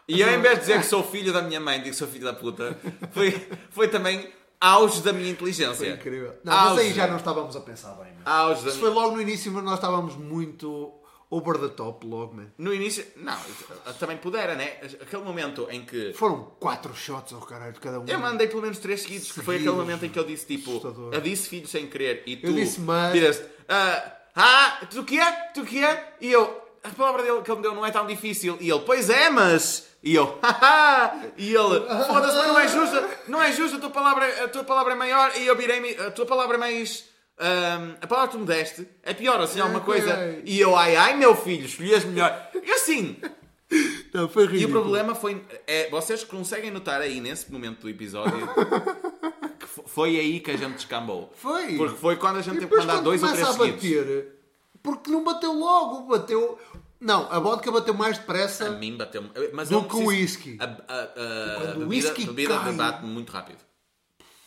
e eu em vez de dizer que sou filho da minha mãe, digo que sou filho da puta, foi, foi também auge da minha inteligência. Foi incrível. Não, mas aí Auge. já não estávamos a pensar bem. Auge da Isso foi logo no início, mas nós estávamos muito over the top logo, man. No início, não, também pudera, né? Aquele momento em que Foram quatro shots ao caralho de cada um. eu mandei pelo menos três seguidos, que foi aquele Seguidos. momento em que eu disse tipo, Assustador. eu disse filho sem querer e tu Eu disse, mas- viraste, ah, ah, tu que é? Tu que é? E eu, a palavra dele que ele me deu não é tão difícil. E ele, pois é, mas. E eu, haha! E ele, foda-se, mas não é justo, não é justo, a tua palavra, a tua palavra é maior. E eu virei-me, a tua palavra é mais. ahm, a palavra que tu me deste é pior, assim, alguma coisa. E eu, ai, ai, meu filho, escolhias melhor. E assim, Não, foi e ridículo. o problema foi. É, vocês conseguem notar aí nesse momento do episódio (laughs) que fo- foi aí que a gente descambou. Foi. Porque foi quando a gente E teve que mandar dois ou três a seguidos. bater, porque não bateu logo, bateu... Não, a vodka bateu mais A depressa. mim bateu Mas Do que o whisky. A, a, a, a bebida, whisky a bebida cai. bate muito rápido.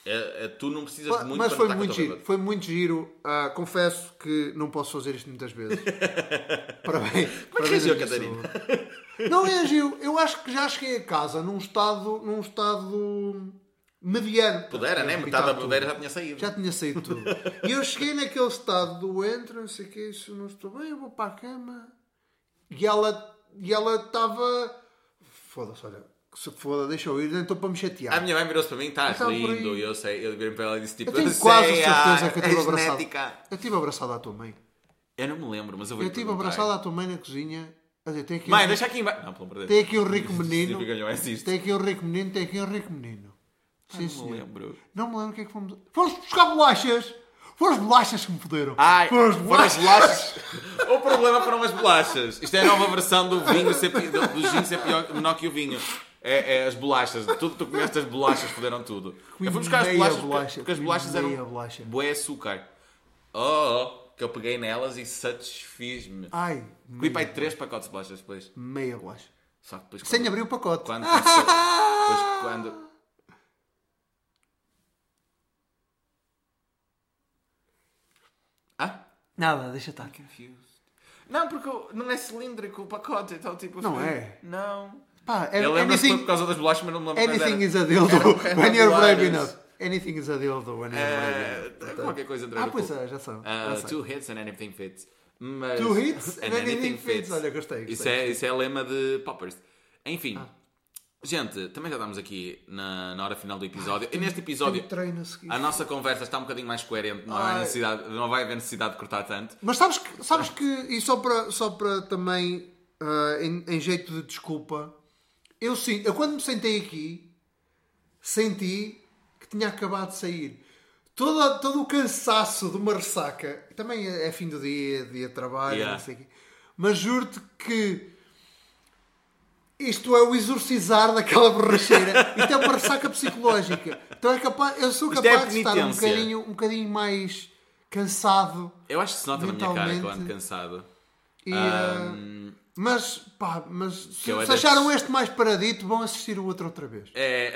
É- é- tu não precisas de muito Mas foi muito giro, foi muito giro. Ah, confesso que não posso fazer isto muitas vezes. (laughs) Parabéns. Como é que reagiu a Catarina? (laughs) Não reagiu. Eu acho que já cheguei a casa num estado, num estado mediano. Pudera, né? Metade da pudera já tinha saído. Já tinha saído tudo. E eu cheguei naquele estado do entra, não sei o que, isso não estou bem, eu vou para a cama. E ela e ela estava. Foda-se, olha, se foda, deixa eu ir, estou para me chatear. A minha mãe virou-se para mim, estás Então, lindo. E eu sei, eu virei para ela e disse tipo, eu tenho eu quase sei, a certeza ah, que eu é estive abraçado. Eu estive abraçado à tua mãe. Eu não me lembro, mas eu vou Eu estive abraçado à tua mãe na cozinha. A dizer, tem aqui, Mãe, um, deixa aqui embaixo. Não, pelo amor de Deus. (laughs) tem aqui um rico menino. Tem aqui um rico menino, tem aqui um rico menino. Sim, Não me lembro. Não me lembro o que é que fomos. Fomos buscar bolachas! Foram as bolachas que me foderam! Ai, foram as foram as bolachas! bolachas. o problema foram as bolachas. Isto é a nova versão do vinho ser, do, do gin ser pior, menor que o vinho. É, é as bolachas. Tudo que tu comeste, as bolachas foderam tudo. Eu fui buscar as bolachas bolacha, porque, porque as bolachas eram bolacha. bué açúcar. Oh, oh, que eu peguei nelas e satisfiz-me. Ai, Comi para aí três pacotes de bolachas depois. meia bolacha. Só que depois. Sem quando- abrir o pacote. Quando começou- (laughs) depois quando. Nada, deixa estar. Confused. Não, porque não é cilíndrico o pacote, então tipo. Não é? Não. Pá, é, Eu foi anything, por causa das bolachas, mas não me lembro quais anything era. is a dildo Era- when you're brave era- enough. Anything is a dildo when you're brave enough. qualquer coisa entre Ah, pois é, já são. Ah, já sei. two hits and anything fits. Mas... Two hits (laughs) and anything fits. Olha, gostei, gostei, Isso é, gostei. isso é lema de poppers. Enfim. Gente, também já estamos aqui na, na hora final do episódio. e neste episódio, a a nossa conversa está um bocadinho mais coerente. Não, vai, Ai. necessidade, não vai haver necessidade de cortar tanto. Mas sabes que, sabes que e só para, só para também, ah, em, em jeito de desculpa, eu sinto, eu quando me sentei aqui, senti que tinha acabado de sair. Todo, todo o cansaço de uma ressaca, também é, é fim do dia, dia de trabalho, Yeah. não sei o quê, mas juro-te que isto é o exorcizar daquela borracheira. Isto é uma ressaca psicológica. Então é capaz, eu sou Isto é capaz de estar um bocadinho, um bocadinho mais cansado. Eu acho que se nota na minha cara que eu ando cansado. E, Ahm, uh, mas, pá, mas se, se acharam este mais paradito, vão assistir o outro outra vez. é...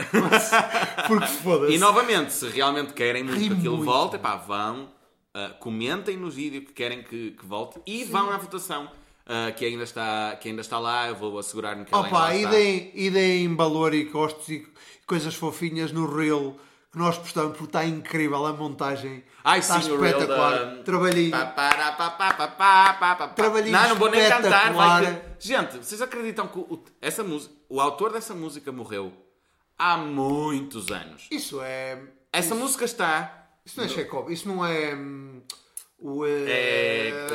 (laughs) Porque foda-se. E novamente, se realmente querem muito Ri que aquilo muito. volte, pá, vão, ah, comentem no vídeo que querem que, que volte e vão à votação. Ah, que, ainda está, que ainda está lá, eu vou assegurar-me que ela ainda lá Opa, e está. deem, e deem valor e gostos e coisas fofinhas no reel que nós postamos, porque está incrível a montagem. Ai, está sim, espetacular. da... Trabalhinho. Pá, pá, pá, pá, pá, pá, pá. Trabalhinho Não, não vou nem cantar. Vai que... Gente, vocês acreditam que o, essa música, o autor dessa música morreu há muitos anos. Isso é. Essa música está. Isso não é Chekhov, isso não é. hum, o. É,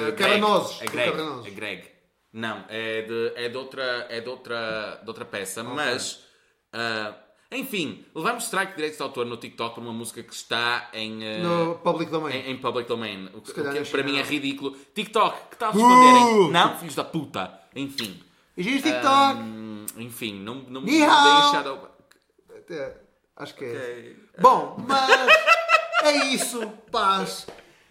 É. é Cabanoses. Greg. É. É. Não, é de, é de, outra, é de, outra, de outra peça, mas. ah, enfim, levamos strike de direitos de autor no TikTok por uma música que está em. ah, No public domain. em, em public domain. O que, o que na para mim é ridículo. TikTok, que está a responderem? Uh! Não, filhos da puta. Enfim. Beijinhos, TikTok! Hum, enfim, não, não me. É, acho que é. Ok. Bom, mas é isso, paz.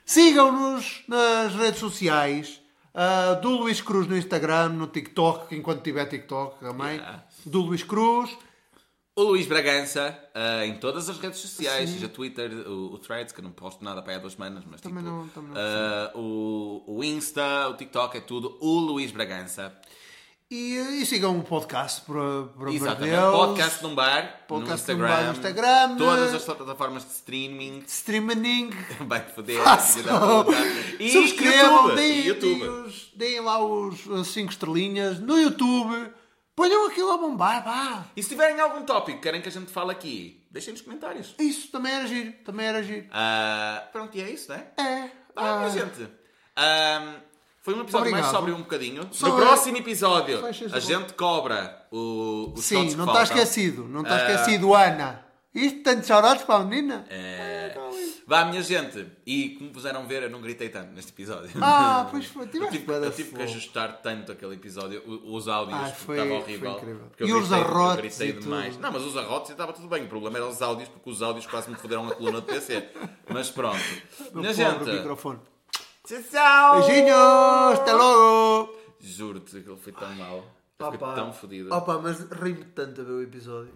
Sigam-nos nas redes sociais. ah, do Luís Cruz no Instagram, no TikTok, enquanto tiver TikTok também. Yeah. Do Luís Cruz. O Luís Bragança, ah, em todas as redes sociais, seja Twitter, o, o Threads, que eu não posto nada para há duas semanas, mas Também tipo, não- também não ah, o, o Insta, o TikTok, é tudo o Luís Bragança. E, e sigam o podcast, amor de Exatamente. Deus. Podcast num bar, Podcast no num Instagram, bar no Instagram. todas as plataformas de streaming. Streaming. (laughs) Vai foder. E (laughs) Subscrevam, deem, YouTube. deem os- deem lá os 5 estrelinhas no YouTube. Ponham aquilo a bombar, pá. E se tiverem algum tópico que querem que a gente fale aqui, deixem nos comentários. Isso também era giro, também era giro. Ah, pronto, e é isso, né? É. Ah, ah, gente. ahm, foi um episódio mais Obrigado. sóbrio um bocadinho. Só no é- próximo episódio, a gente cobra o, os Sim, não está esquecido. Não está Ah. esquecido, Ana. Isto tanto saudades para a menina. É... Vá, minha gente. E como puseram ver, eu não gritei tanto neste episódio. Ah, pois foi. (laughs) Eu Tiveste tive, bué da eu tive que ajustar tanto aquele episódio, os áudios, Ah, foi- estava foi horrível. incrível. Porque eu E os gritei- eu arrotes gritei e demais. tudo. Não, mas os arrotes estava tudo bem. O problema era os áudios, porque os áudios quase me foderam a coluna do PC. Mas pronto. (laughs) Meu Minha gente. microfone. Tchau, tchau. Beijinhos, até logo. Juro-te que ele foi tão mau. Fiquei Opa. tão fodido. Opa, mas ri-me tanto a ver o episódio.